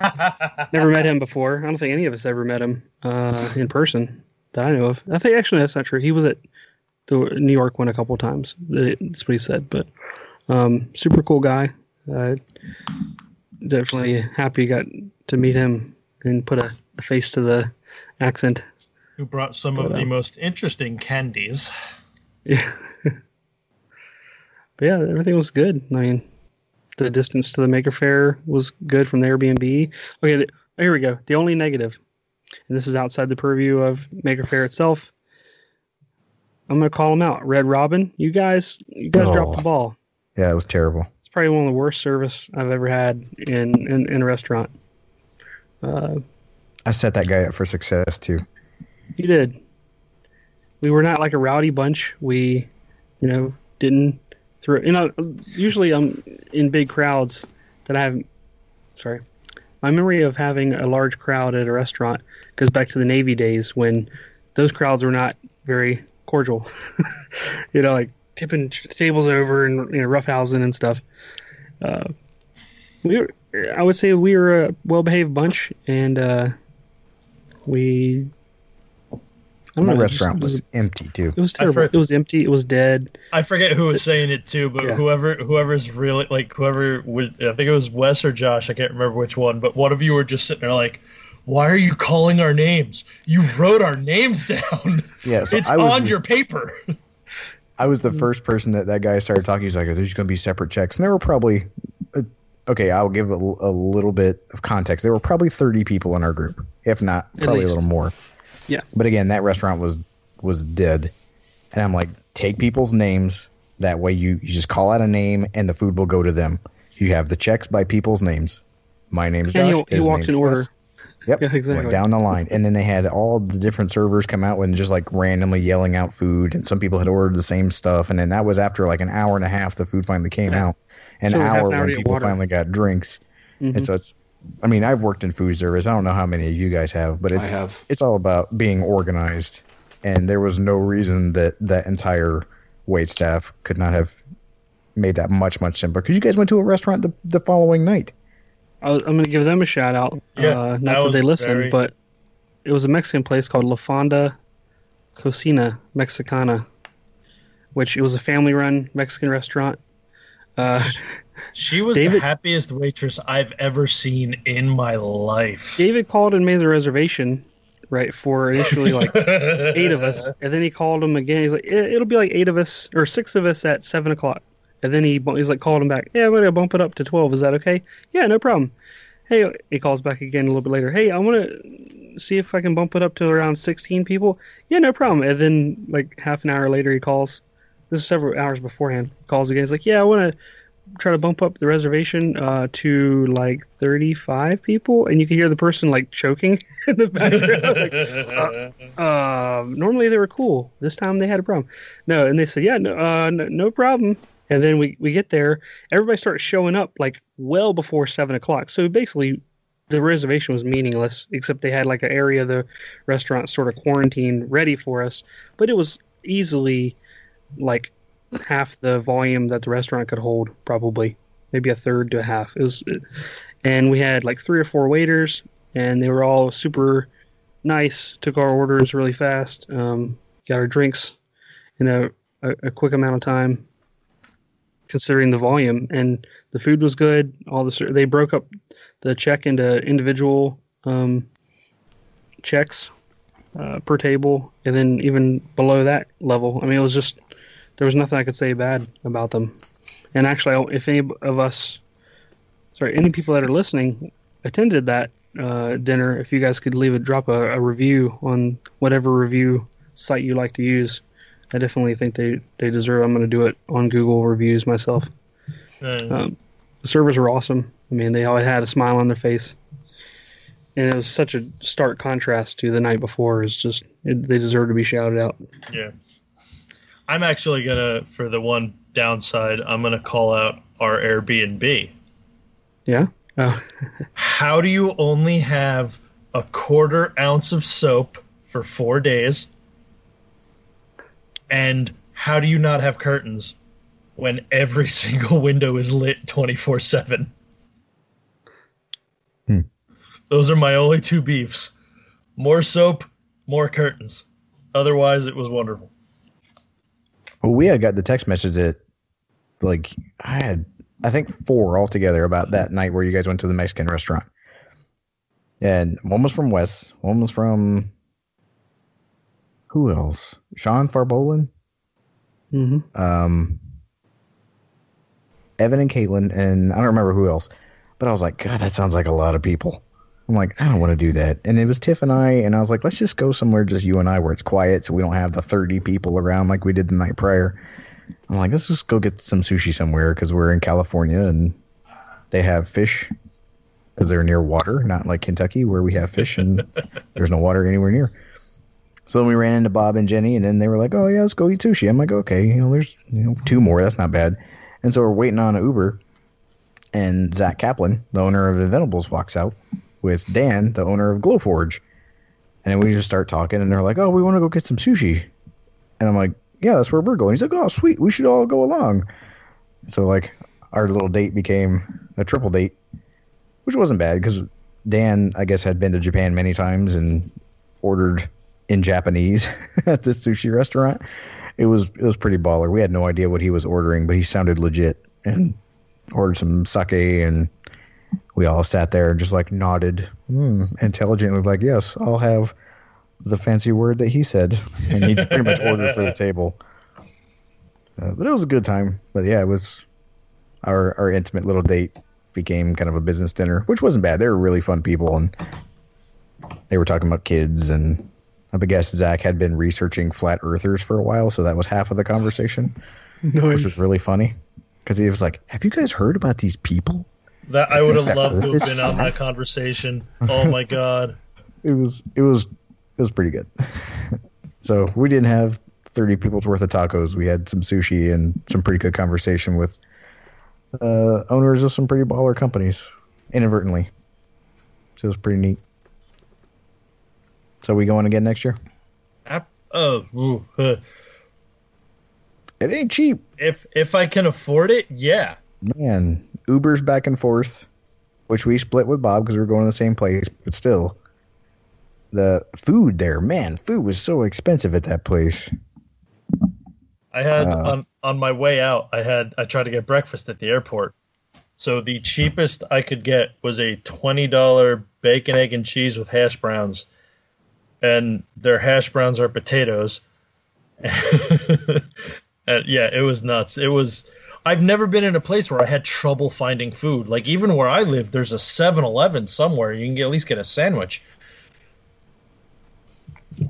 never met him before. I don't think any of us ever met him uh, in person that I know of. I think actually that's not true. He was at the New York one a couple times. That's what he said. But um, super cool guy. Uh, definitely happy got to meet him and put a, a face to the accent. Who brought some of But, the um, most interesting candies? Yeah. but yeah, everything was good. I mean, the distance to the Maker Faire was good from the Airbnb. Okay, the, here we go. The only negative, and this is outside the purview of Maker Faire itself. I'm gonna call them out. Red Robin, you guys, you guys dropped the Oh. ball. Yeah, it was terrible. It's probably one of the worst service I've ever had in in, in a restaurant. Uh, I set that guy up for success too. You did. We were not like a rowdy bunch. We, you know, didn't throw. You know, usually I'm in big crowds that I have. Sorry, my memory of having a large crowd at a restaurant goes back to the Navy days when those crowds were not very cordial. you know, like tipping tables over and you know roughhousing and stuff. Uh, we were, I would say we were a well-behaved bunch, and uh, we I don't My restaurant just- was empty too. It was terrible. for- It was empty. It was dead. I forget who was saying it too, but Yeah. whoever whoever's really like whoever would I think it was Wes or Josh, I can't remember which one, but one of you were just sitting there like, Why are you calling our names? You wrote our names down. Yeah, so it's I was on the- your paper. I was the mm. first person that that guy started talking. He's like, "There's going to be separate checks," and there were probably, okay, I'll give a little bit of context. There were probably 30 people in our group, if not At probably a little more. Yeah. But again, that restaurant was was dead, and I'm like, take people's names That way, you, you just call out a name and the food will go to them. You have the checks by people's names. My name's Josh. his walked in order. Chris. Yep. Yeah, exactly. Went down the line. And then they had all the different servers come out and just like randomly yelling out food. And some people had ordered the same stuff. And then that was after like an hour and a half, the food finally came Yeah. out. An So hour an hour when people water. finally got drinks. Mhm. And so it's, I mean, I've worked in food service. I don't know how many of you guys have, but it's, have. it's all about being organized. And there was no reason that that entire wait staff could not have made that much, much simpler. Because you guys went to a restaurant the, the following night. I was, I'm going to give them a shout out. Yeah, uh, not that was they listen, very- but it was a Mexican place called La Fonda Cocina Mexicana, which it was a family run Mexican restaurant. Uh, She was David- the happiest waitress I've ever seen in my life. David called and made the reservation, right, for initially like eight of us, and then he called him again. He's like, "Eh, "It'll be like eight of us or six of us at seven o'clock." And then he he's like, called him back. Yeah, I'm gonna bump it up to twelve. Is that okay? Yeah, no problem. Hey, he calls back again a little bit later. Hey, I want to see if I can bump it up to around sixteen people. Yeah, no problem. And then like half an hour later, he calls. This is several hours beforehand. Calls again. He's like, "Yeah, I want to." try to bump up the reservation uh, to like 35 people and you can hear the person like choking in the background like, um, normally they were cool. This time they had a problem. No, and they said, yeah, no, uh, no, no problem. And then we, we get there. Everybody starts showing up like well before seven o'clock. So basically, the reservation was meaningless, except they had like an area the restaurant sort of quarantined ready for us. But it was easily like half the volume that the restaurant could hold, probably maybe a third to a half. It was, and we had like three or four waiters, and they were all super nice. Took our orders really fast. Um, got our drinks in a, a, a quick amount of time, considering the volume. And the food was good. All the they broke up the check into individual um, checks uh, per table, and then even below that level. I mean, it was just there was nothing I could say bad about them. And actually, if any of us, sorry, any people that are listening attended that uh, dinner, if you guys could leave a drop a, a review on whatever review site you like to use, I definitely think they they deserve. I'm going to do it on Google reviews myself. Uh, Um, the servers were awesome. I mean, they all had a smile on their face, and it was such a stark contrast to the night before. It's just it, they deserve to be shouted out. yeah. I'm actually gonna, for the one downside, I'm gonna call out our Airbnb. Yeah. Oh. How do you only have a quarter ounce of soap for four days? And how do you not have curtains when every single window is lit 24 7? Hmm. Those are my only two beefs. More soap, more curtains. Otherwise, it was wonderful. Well, we had got the text message that, like, I had, I think, four altogether about that night where you guys went to the Mexican restaurant. And one was from Wes, one was from, who else? Sean Farbolin, hmm um, Evan and Caitlin, and I don't remember who else. But I was like, God, that sounds like a lot of people. I'm like, I don't want to do that. And it was Tiff and I, and I was like, let's just go somewhere, just you and I, where it's quiet, so we don't have the 30 people around like we did the night prior. I'm like, let's just go get some sushi somewhere because we're in California and they have fish because they're near water, not like Kentucky where we have fish and there's no water anywhere near. So then we ran into Bob and Jenny, and then they were like, "Oh yeah, let's go eat sushi." I'm like, "Okay, you know, there's you know two more. That's not bad." And so we're waiting on an Uber, and Zach Kaplan, the owner of Inventables, walks out with Dan, the owner of Glowforge, and then we just start talking, and they're like, "Oh, we want to go get some sushi," and I'm like, "Yeah, that's where we're going." He's like, "Oh, sweet, we should all go along." So like, our little date became a triple date, which wasn't bad because Dan, I guess, had been to Japan many times and ordered in Japanese at this sushi restaurant. It was it was pretty baller. We had no idea what he was ordering, but he sounded legit and ordered some sake and we all sat there and just like nodded mm, intelligently like yes i'll have the fancy word that he said. And he pretty much ordered for the table. Uh, but it was a good time. But yeah it was our our intimate little date became kind of a business dinner which wasn't bad. They were really fun people and they were talking about kids and i guess zach had been researching flat earthers for a while so that was half of the conversation which was really funny because he was like, "Have you guys heard about these people?" That I would have loved to have been on that conversation. Oh my god. It was it was it was pretty good. so we didn't have thirty people's worth of tacos. We had some sushi and some pretty good conversation with uh, owners of some pretty baller companies, inadvertently. So it was pretty neat. So we going again next year? Oh, ooh, huh. It ain't cheap, if if I can afford it, yeah. man. Uber's back and forth, which we split with Bob because we were going to the same place, but still, the food there, man, food was so expensive at that place. I had Uh. on on my way out. I had I tried to get breakfast at the airport. So the cheapest I could get was a twenty dollar bacon, egg, and cheese with hash browns, and their hash browns are potatoes. And yeah, it was nuts. It was. I've never been in a place where I had trouble finding food. Like even where I live, there's a 7-Eleven somewhere. You can get, at least get a sandwich.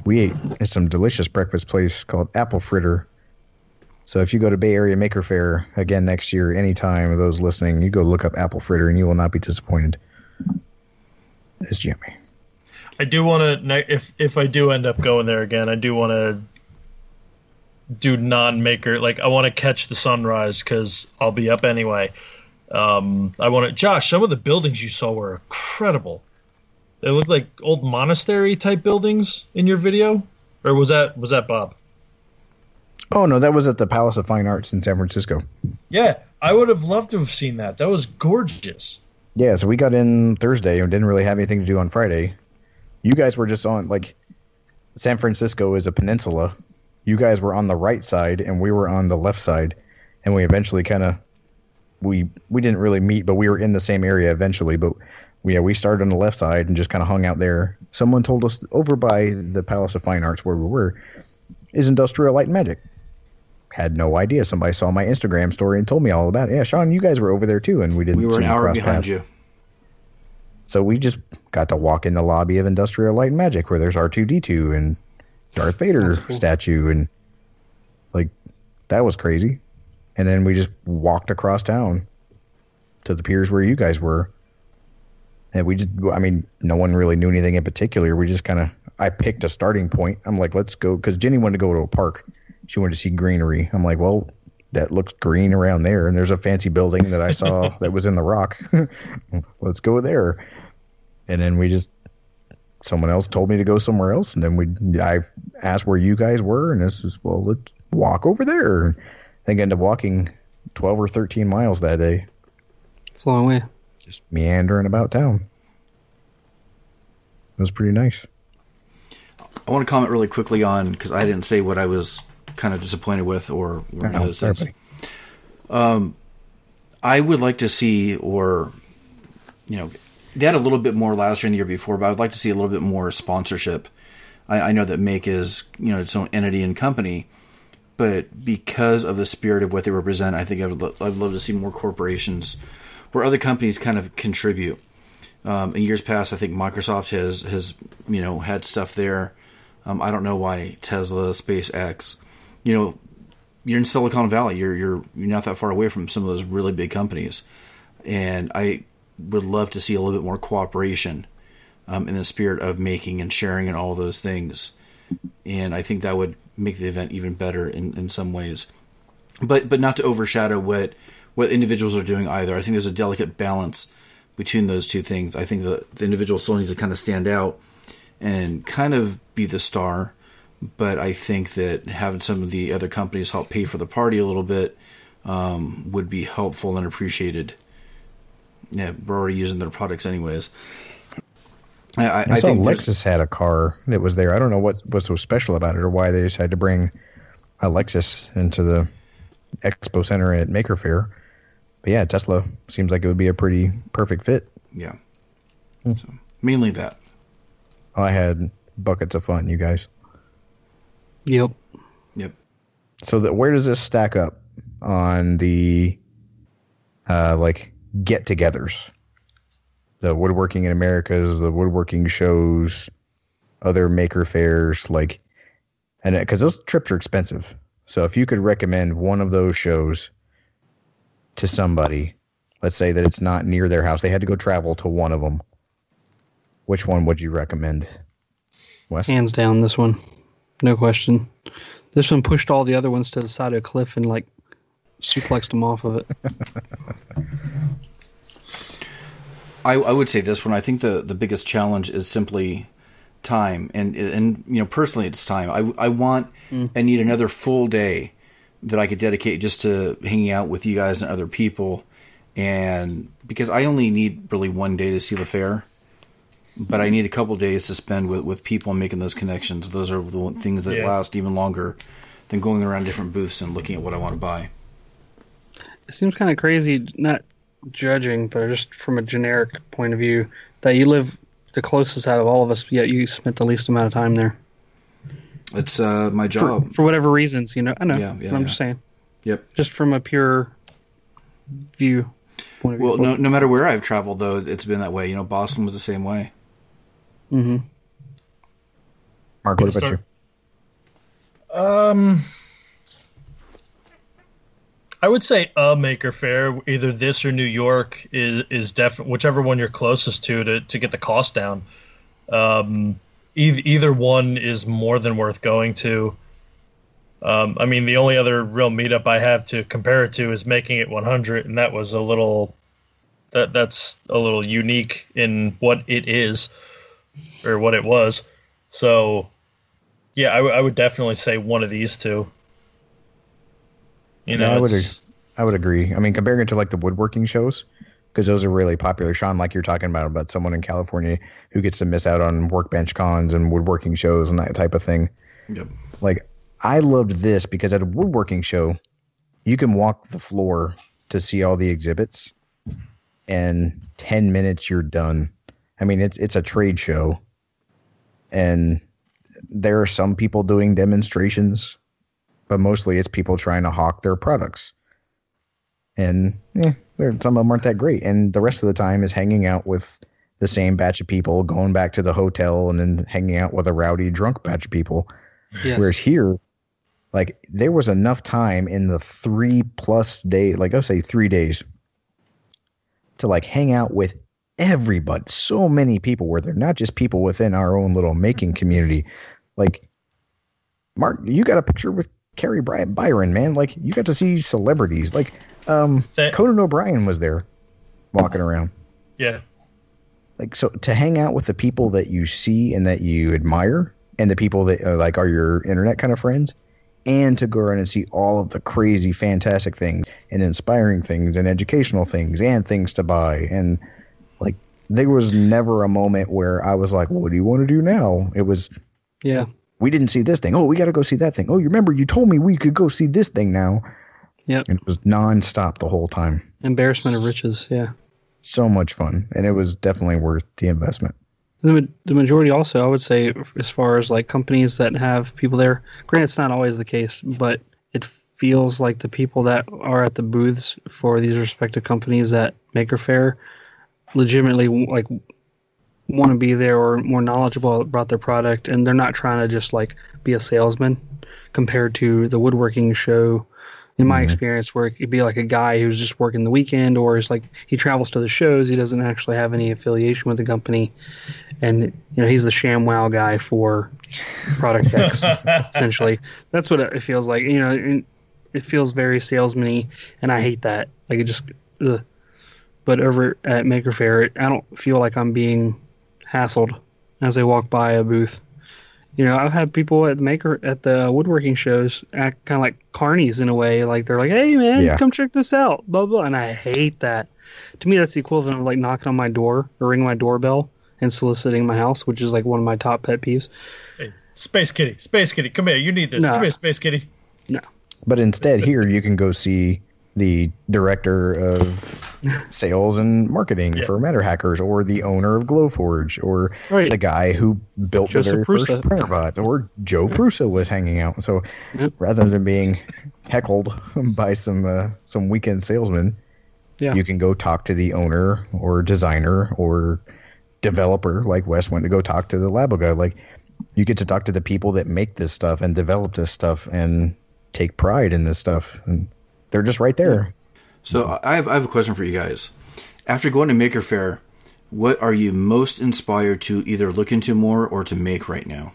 we ate at some delicious breakfast place called Apple Fritter. So if you go to Bay Area Maker Faire again next year, anytime those listening, you go look up Apple Fritter and you will not be disappointed. It's Jimmy. I do want to if if I do end up going there again, I do want to do non-maker. Like I want to catch the sunrise because I'll be up anyway. Um, I want to. Josh, some of the buildings you saw were incredible. They looked like old monastery type buildings in your video, or was that was that Bob? Oh no, that was at the Palace of Fine Arts in San Francisco. Yeah, I would have loved to have seen that. That was gorgeous. Yeah, so we got in Thursday and didn't really have anything to do on Friday. You guys were just on like San Francisco is a peninsula. You guys were on the right side and we were on the left side, and we eventually kind of we we didn't really meet, but we were in the same area eventually. But we, yeah, we started on the left side and just kind of hung out there. Someone told us over by the Palace of Fine Arts where we were is Industrial Light and Magic. Had no idea. Somebody saw my Instagram story and told me all about it. Yeah, Sean, you guys were over there too, and we didn't. We were an hour cross behind paths. you. So we just got to walk in the lobby of Industrial Light and Magic where there's R2D2 and Darth Vader cool. statue and like that was crazy. And then we just walked across town to the piers where you guys were. And we just I mean, no one really knew anything in particular. We just kind of I picked a starting point. I'm like, let's go cuz Jenny wanted to go to a park. She wanted to see greenery. I'm like, well, that looks green around there and there's a fancy building that I saw that was in the rock. let's go there and then we just someone else told me to go somewhere else and then we i asked where you guys were and this is well let's walk over there i think i ended up walking 12 or 13 miles that day It's a long way. just meandering about town it was pretty nice I want to comment really quickly on because I didn't say what I was kind of disappointed with or one of those things. buddy. Um, I would like to see, or you know, they had a little bit more last year and the year before, but I would like to see a little bit more sponsorship. I, I know that Make is you know its own entity and company, but because of the spirit of what they represent, I think I would lo- I'd love to see more corporations where other companies kind of contribute. Um, in years past, I think Microsoft has has you know had stuff there. Um, I don't know why Tesla, SpaceX, you know, you're in Silicon Valley. You're you're you're not that far away from some of those really big companies, and I would love to see a little bit more cooperation um, in the spirit of making and sharing and all those things. And I think that would make the event even better in, in some ways, but but not to overshadow what what individuals are doing either. I think there's a delicate balance between those two things. I think the, the individual still needs to kind of stand out and kind of be the star but I think that having some of the other companies help pay for the party a little bit um, would be helpful and appreciated. Yeah, we're already using their products anyways. I, I, i, I saw think lexus had a car that was there i don't know what was so special about it or why they decided to bring a lexus into the expo center at maker faire but yeah tesla seems like it would be a pretty perfect fit yeah. So, mainly that. I had buckets of fun, you guys. Yep. Yep. So that where does this stack up on the uh like get-togethers? The woodworking in Americas, the woodworking shows, other maker fairs, like, and because those trips are expensive. So if you could recommend one of those shows to somebody, let's say that it's not near their house, they had to go travel to one of them. Which one would you recommend? Wes? Hands down, this one, no question. This one pushed all the other ones to the side of a cliff and like suplexed them off of it. I, I would say this one. I think the, the biggest challenge is simply time, and and you know personally, it's time. I I want Mm. I need another full day that I could dedicate just to hanging out with you guys and other people, and because I only need really one day to see the fair, but I need a couple days to spend with with people and making those connections. Those are the things that Yeah. last even longer than going around different booths and looking at what I want to buy. It seems kind of crazy, not judging, but just from a generic point of view, that you live the closest out of all of us, yet you spent the least amount of time there. It's uh, my job. for whatever reasons, you know. I know. Yeah, yeah, I'm yeah. just saying. Yep. Just from a pure view point of view. Well, no, no matter where I've traveled, though, it's been that way. You know, Boston was the same way. hmm Mark, what about Start- you? Um, I would say a Maker Faire, either this or New York, is is definitely whichever one you're closest to to to get the cost down. Um, either either one is more than worth going to. Um, I mean, the only other real meetup I have to compare it to is making it 100, and that was a little that that's a little unique in what it is or what it was. So yeah, I, w- I would definitely say one of these two. You know, Yeah, I would I would agree. I mean, comparing it to like the woodworking shows, because those are really popular. Sean, like you're talking about, about someone in California who gets to miss out on workbench cons and woodworking shows and that type of thing. Yep. Like, I loved this because at a woodworking show, you can walk the floor to see all the exhibits, and ten minutes you're done. I mean, it's it's a trade show, and there are some people doing demonstrations, but mostly it's people trying to hawk their products. And yeah, some of them aren't that great. And the rest of the time is hanging out with the same batch of people, going back to the hotel, and then hanging out with a rowdy, drunk batch of people. Yes. Whereas here, like there was enough time in the three plus day, like I'll say three days, to like hang out with everybody. So many people were there, not just people within our own little making community. Like, Mark, you got a picture with Kari Bry- Byron, man. Like, you got to see celebrities. Like, um, That- Conan O'Brien was there, walking around yeah, like so to hang out with the people that you see and that you admire and the people that are like are your internet kind of friends and to go around and see all of the crazy fantastic things and inspiring things and educational things and things to buy and like there was never a moment where i was like well, what do you want to do now it was yeah. We didn't see this thing oh we got to go see that thing oh you remember you told me we could go see this thing now Yep. and it was nonstop the whole time Embarrassment of riches. Yeah. so much fun and it was definitely worth the investment The, the majority also, I would say, as far as like companies that have people there, granted, it's not always the case, but it feels like the people that are at the booths for these respective companies at Maker Faire legitimately like want to be there or more knowledgeable about their product and they're not trying to just like be a salesman compared to the woodworking show. In my mm-hmm. experience where it could be like a guy who's just working the weekend or is like he travels to the shows he doesn't actually have any affiliation with the company and you know he's the sham wow guy for product X essentially. That's what it feels like you know it feels very salesman-y and I hate that. Like it just ugh. but over at Maker Faire I don't feel like I'm being hassled as they walk by a booth you know, I've had people at the maker at the woodworking shows act kind of like carnies in a way. Like they're like, "Hey, man, Yeah. come check this out," blah blah. And I hate that. To me, that's the equivalent of like knocking on my door or ringing my doorbell and soliciting my house, which is like one of my top pet peeves. Hey, Space Kitty, Space Kitty, come here. You need this. Nah. Come here, Space Kitty. No. But instead, here you can go see the director of sales and marketing Yeah. for Matter Hackers, or the owner of Glowforge, or Right. the guy who built Josef the very Prusa. first Printrbot, or Joe Prusa was hanging out. So rather than being heckled by some uh, some weekend salesman, Yeah. you can go talk to the owner or designer or developer, like Wes went to go talk to the Labo guy. Like you get to talk to the people that make this stuff and develop this stuff and take pride in this stuff, and they're just right there. So I have I have a question for you guys. After going to Maker Faire, what are you most inspired to either look into more or to make right now,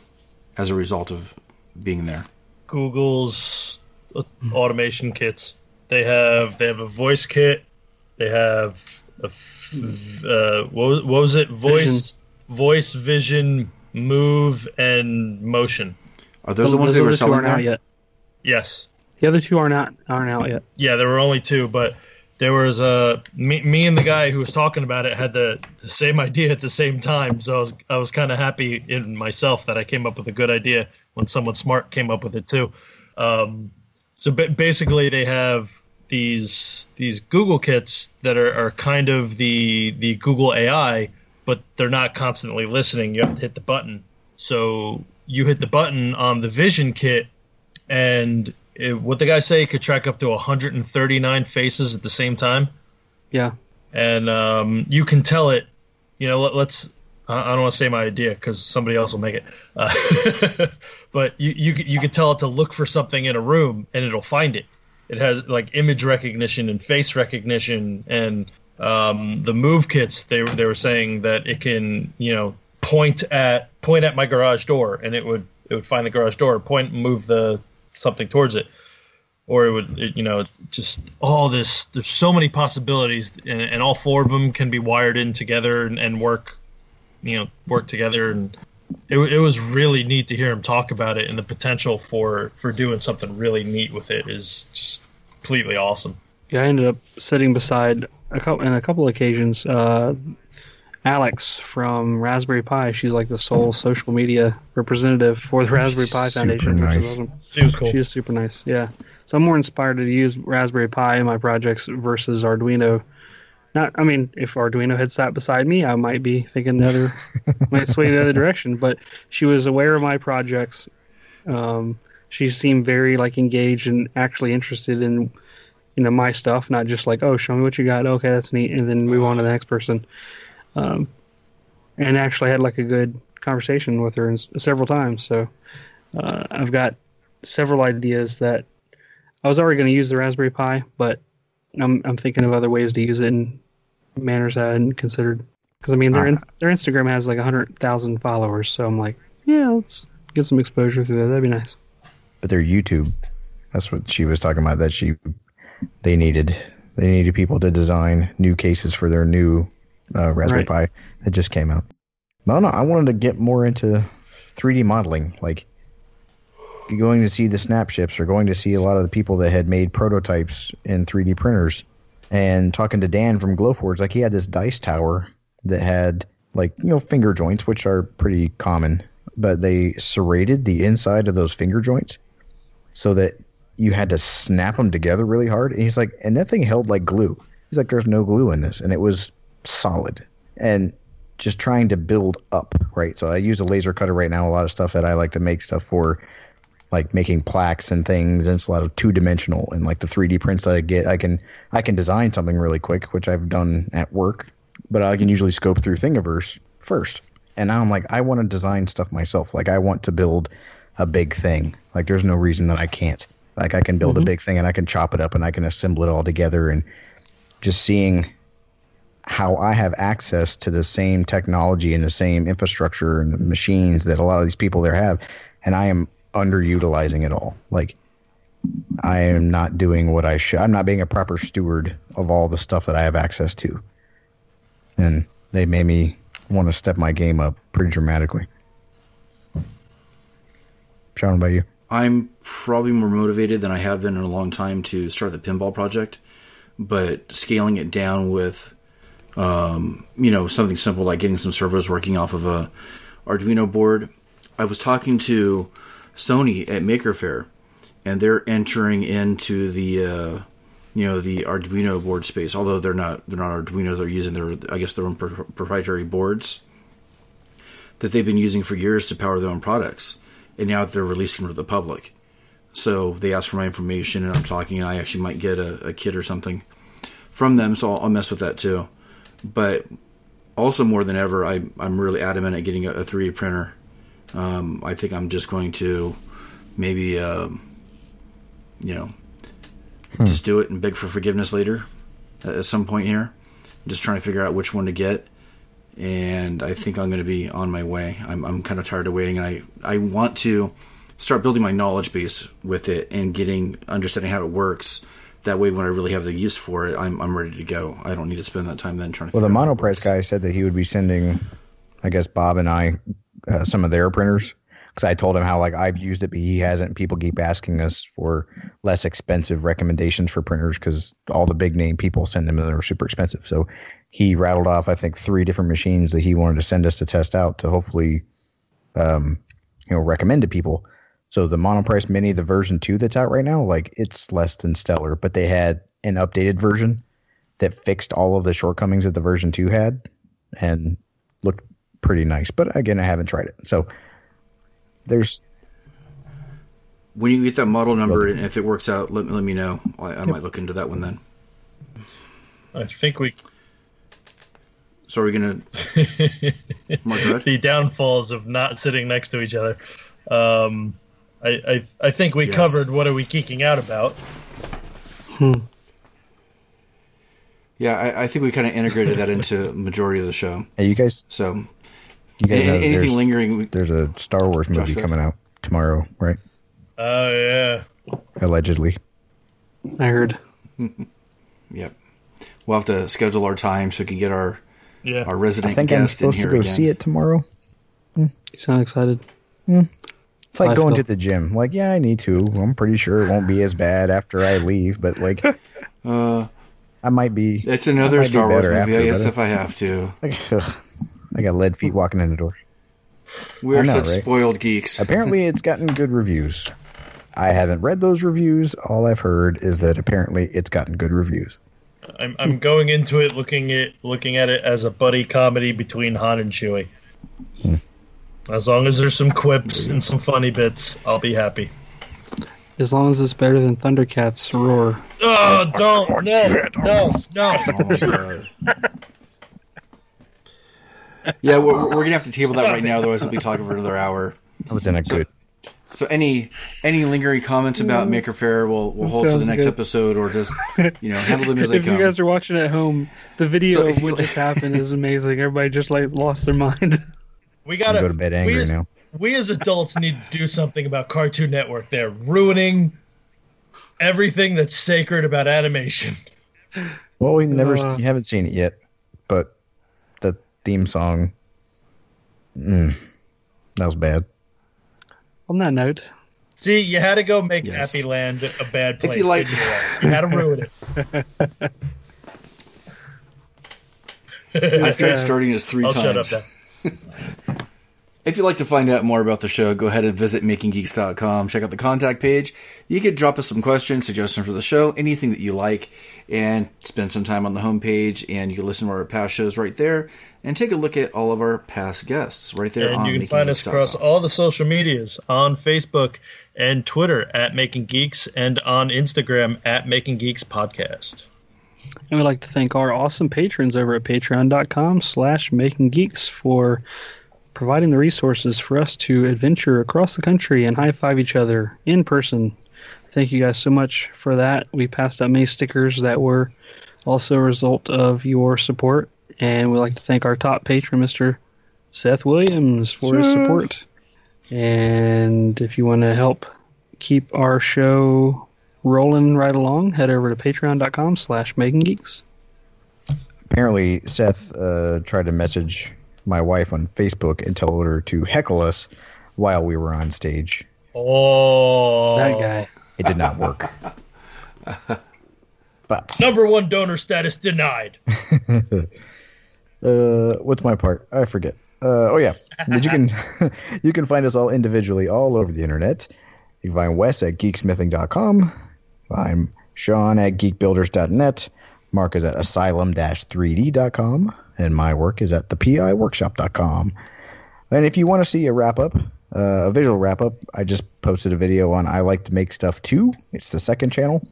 as a result of being there? Google's uh, automation kits. They have they have a voice kit. They have a f- uh, what, was, what was it? Voice, Vision. voice, vision, move, and motion. Are those the ones they were two selling aren't there? out yet. Yes. The other two are not aren't out yet. Yeah, there were only two, but there was uh, me, me and the guy who was talking about it had the, the same idea at the same time. So I was I was kind of happy in myself that I came up with a good idea when someone smart came up with it too. Um, so ba- basically, they have these these Google kits that are, are kind of the the Google AI, but they're not constantly listening. You have to hit the button. So you hit the button on the Vision kit, and it, what the guy say it could track up to 139 faces at the same time, Yeah. and um, you can tell it. You know, let, let's. I I don't want to say my idea because somebody else will make it. Uh, but you you c- you could tell it to look for something in a room, and it'll find it. It has like image recognition and face recognition, and um, the move kits. They were they were saying that it can you know point at point at my garage door, and it would it would find the garage door, point Point move the something towards it or it would it, you know just all this there's so many possibilities and, and all four of them can be wired in together and, and work you know work together and it, it was really neat to hear him talk about it and the potential for for doing something really neat with it is just completely awesome Yeah, I ended up sitting beside a couple in a couple occasions. Uh, Alex from Raspberry Pi. She's like the sole social media representative for the Raspberry Pi Super Foundation. Which nice. is awesome. She was cool She is super nice. Yeah. So I'm more inspired to use Raspberry Pi in my projects versus Arduino. Not, I mean, if Arduino had sat beside me, I might be thinking the other, might sway the other direction. But she was aware of my projects. Um, she seemed very like engaged and actually interested in, you know, my stuff, not just like, oh, show me what you got. Okay, that's neat, and then move on to the next person. Um, and actually had like a good conversation with her s- several times. So uh, I've got several ideas that I was already going to use the Raspberry Pi, but I'm I'm thinking of other ways to use it in manners I hadn't considered. Because I mean, their in, their Instagram has like hundred thousand followers, so I'm like, yeah, let's get some exposure through that. That'd be nice. But their YouTube, that's what she was talking about. That she, they needed, they needed people to design new cases for their new uh, Raspberry Pi that just came out. No, no, I wanted to get more into 3D modeling, like going to see the snap ships or going to see a lot of the people that had made prototypes in 3D printers, and talking to Dan from Glowforge. Like he had this dice tower that had like you know finger joints, which are pretty common, but they serrated the inside of those finger joints so that you had to snap them together really hard. And he's like, and that thing held like glue. He's like, there's no glue in this, and it was solid. And just trying to build up, right? So I use a laser cutter right now. A lot of stuff that I like to make stuff for, like making plaques and things. And it's a lot of two dimensional and like the 3D prints that I get. I can I can design something really quick, which I've done at work, but I can usually scope through Thingiverse first. And now I'm like, I want to design stuff myself. Like I want to build a big thing. Like there's no reason that I can't. Like I can build a mm-hmm. big thing and I can chop it up and I can assemble it all together and just seeing how I have access to the same technology and the same infrastructure and machines that a lot of these people there have, and I am underutilizing it all. Like I am not doing what I should. I'm not being a proper steward of all the stuff that I have access to, and they made me want to step my game up pretty dramatically. Sean, about you? I'm probably more motivated than I have been in a long time to start the pinball project, but scaling it down with, um, you know, something simple like getting some servos working off of a Arduino board. I was talking to Sony at Maker Faire, and they're entering into the, uh, you know, the Arduino board space. Although they're not, they're not Arduino. They're using their, I guess, their own pro- proprietary boards that they've been using for years to power their own products and now they're releasing them to the public. So they asked for my information, and I'm talking, and I actually might get a, a kit or something from them. So I'll, I'll mess with that too. But also, more than ever, I, I'm really adamant at getting a, a 3D printer. Um, I think I'm just going to maybe um, you know, just do it and beg for forgiveness later at some point here. I'm just trying to figure out which one to get, and I think I'm going to be on my way. I'm I'm kind of tired of waiting, and I I want to start building my knowledge base with it and getting understanding how it works. That way, when I really have the use for it, I'm I'm ready to go. I don't need to spend that time then trying to. Well, the monoprice guy said that he would be sending, I guess Bob and I, uh, some of their printers because I told him how like I've used it, but he hasn't. People keep asking us for less expensive recommendations for printers because all the big name people send them and they're super expensive. So he rattled off, I think, three different machines that he wanted to send us to test out to hopefully, um, you know, recommend to people. So the monoprice mini, the version two that's out right now, like it's less than stellar, but they had an updated version that fixed all of the shortcomings that the version two had and looked pretty nice. But again, I haven't tried it. So there's When you get that model number and if it works out, let, let me know. I, I might look into that one then. I think we So are we gonna the downfalls of not sitting next to each other. Um, I, I I think we Yes. covered what are we geeking out about. Hmm. Yeah, I, I think we kind of integrated that into majority of the show. hey, you guys. So You guys know anything there's, lingering, there's a Star Wars movie go. coming out tomorrow, right? Oh yeah, Allegedly. I heard. yep. We'll have to schedule our time so we can get our yeah. our I resident think I'm guest in supposed to go again. see it tomorrow. You sound excited. It's like I going feel- to the gym. Like, yeah, I need to. I'm pretty sure it won't be as bad after I leave, but like, Uh, I might be. it's another might be Star Wars better movie. I guess if I have to. Like, ugh, I got lead feet walking in the door. We're know, such right? spoiled geeks. Apparently, it's gotten good reviews. I haven't read those reviews. All I've heard is that apparently it's gotten good reviews. I'm I'm going into it looking at looking at it as a buddy comedy between Han and Chewie. Hmm. As long as there's some quips and some funny bits, I'll be happy. As long as it's better than Thundercats roar. Oh, don't no no no. Oh, God. yeah, we're, we're gonna have to table that right now, otherwise we'll be talking for another hour. I was in a good. So any any lingering comments about Maker Faire, we'll we'll hold to the next good. episode, or just you know handle them as they If come. If you guys are watching at home, the video So of what just happened is amazing. Everybody just like lost their mind. We gotta go to bed angry we as, now. we as adults need to do something about Cartoon Network. They're ruining everything that's sacred about animation. Well, we never. Uh. you haven't seen it yet, but the theme song. Mm, that was bad. On that note, See, you had to go make Yes. Happy Land a bad place. you like- you, you had to ruin it. I've tried starting this 3 I'll times. shut up then. If you'd like to find out more about the show, go ahead and visit makinggeeks.com. Check out the contact page. You can drop us some questions, suggestions for the show, anything that you like, and spend some time on the homepage. And you can listen to our past shows right there and take a look at all of our past guests right there And on you can find us across all the social medias on Facebook and Twitter at Making Geeks and on Instagram at Making Geeks Podcast. and we'd like to thank our awesome patrons over at patreon.com slash making geeks for providing the resources for us to adventure across the country and high five each other in person. Thank you guys so much for that. We passed out many stickers that were also a result of your support. And we'd like to thank our top patron, Mr. Seth Williams, for his support. And if you want to help keep our show rolling right along, head over to patreon.com slash making geeks. Apparently, Seth uh, tried to message my wife on Facebook and told her to heckle us while we were on stage. Oh, That guy. It did not work. but Number one donor status denied. uh, what's my part? I forget. Uh, oh yeah, But you can you can find us all individually all over the internet. You can find Wes at geeksmithing.com. I'm Sean at geekbuilders.net. Mark is at asylum-3d.com. And my work is at thepiworkshop.com. And if you want to see a wrap up, uh, a visual wrap up, I just posted a video on I Like to Make Stuff Too. It's the second channel.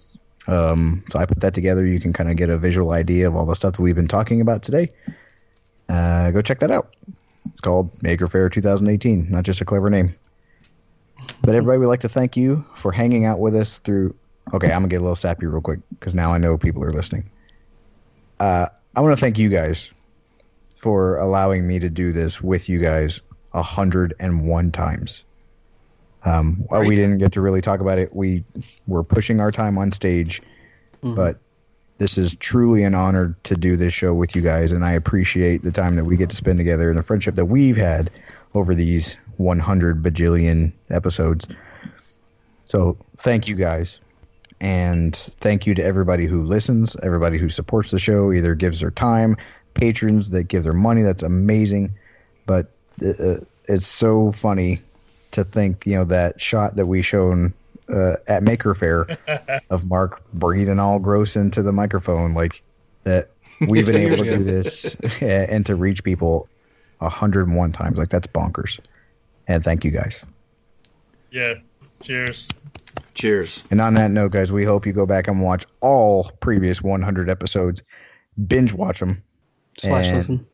Um, so I put that together. You can kind of get a visual idea of all the stuff that we've been talking about today. Uh, go check that out. It's called Maker Faire 2018. Not just a clever name. But everybody, we'd like to thank you for hanging out with us through Okay, I'm gonna get a little sappy real quick because now I know people are listening. Uh, I want to thank you guys for allowing me to do this with you guys a hundred and one times. Um, well, we didn't get to really talk about it. We were pushing our time on stage, but this is truly an honor to do this show with you guys, and I appreciate the time that we get to spend together and the friendship that we've had over these 100 bajillion episodes. So, thank you guys. And thank you to everybody who listens, everybody who supports the show, either gives their time, patrons that give their money. That's amazing. But uh, it's so funny to think, you know, that shot that we shown uh, at Maker Faire of Mark breathing all gross into the microphone, like that we've been able to do this and to reach people 101 times. Like that's bonkers. And thank you guys. Yeah. Cheers. Cheers. And on that note, guys, we hope you go back and watch all previous 100 episodes. Binge watch them. Slash And- listen.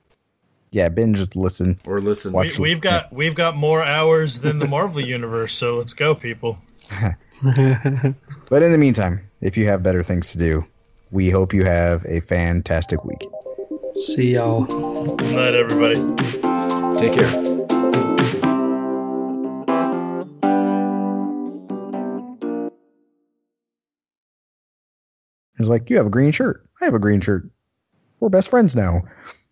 Yeah, binge listen. Or listen. Watch- We, we've got we've got more hours than the Marvel universe, so let's go, people. But in the meantime, if you have better things to do, we hope you have a fantastic week. See y'all. Good night, everybody. Take care. It's like, you have a green shirt. I have a green shirt. We're best friends now.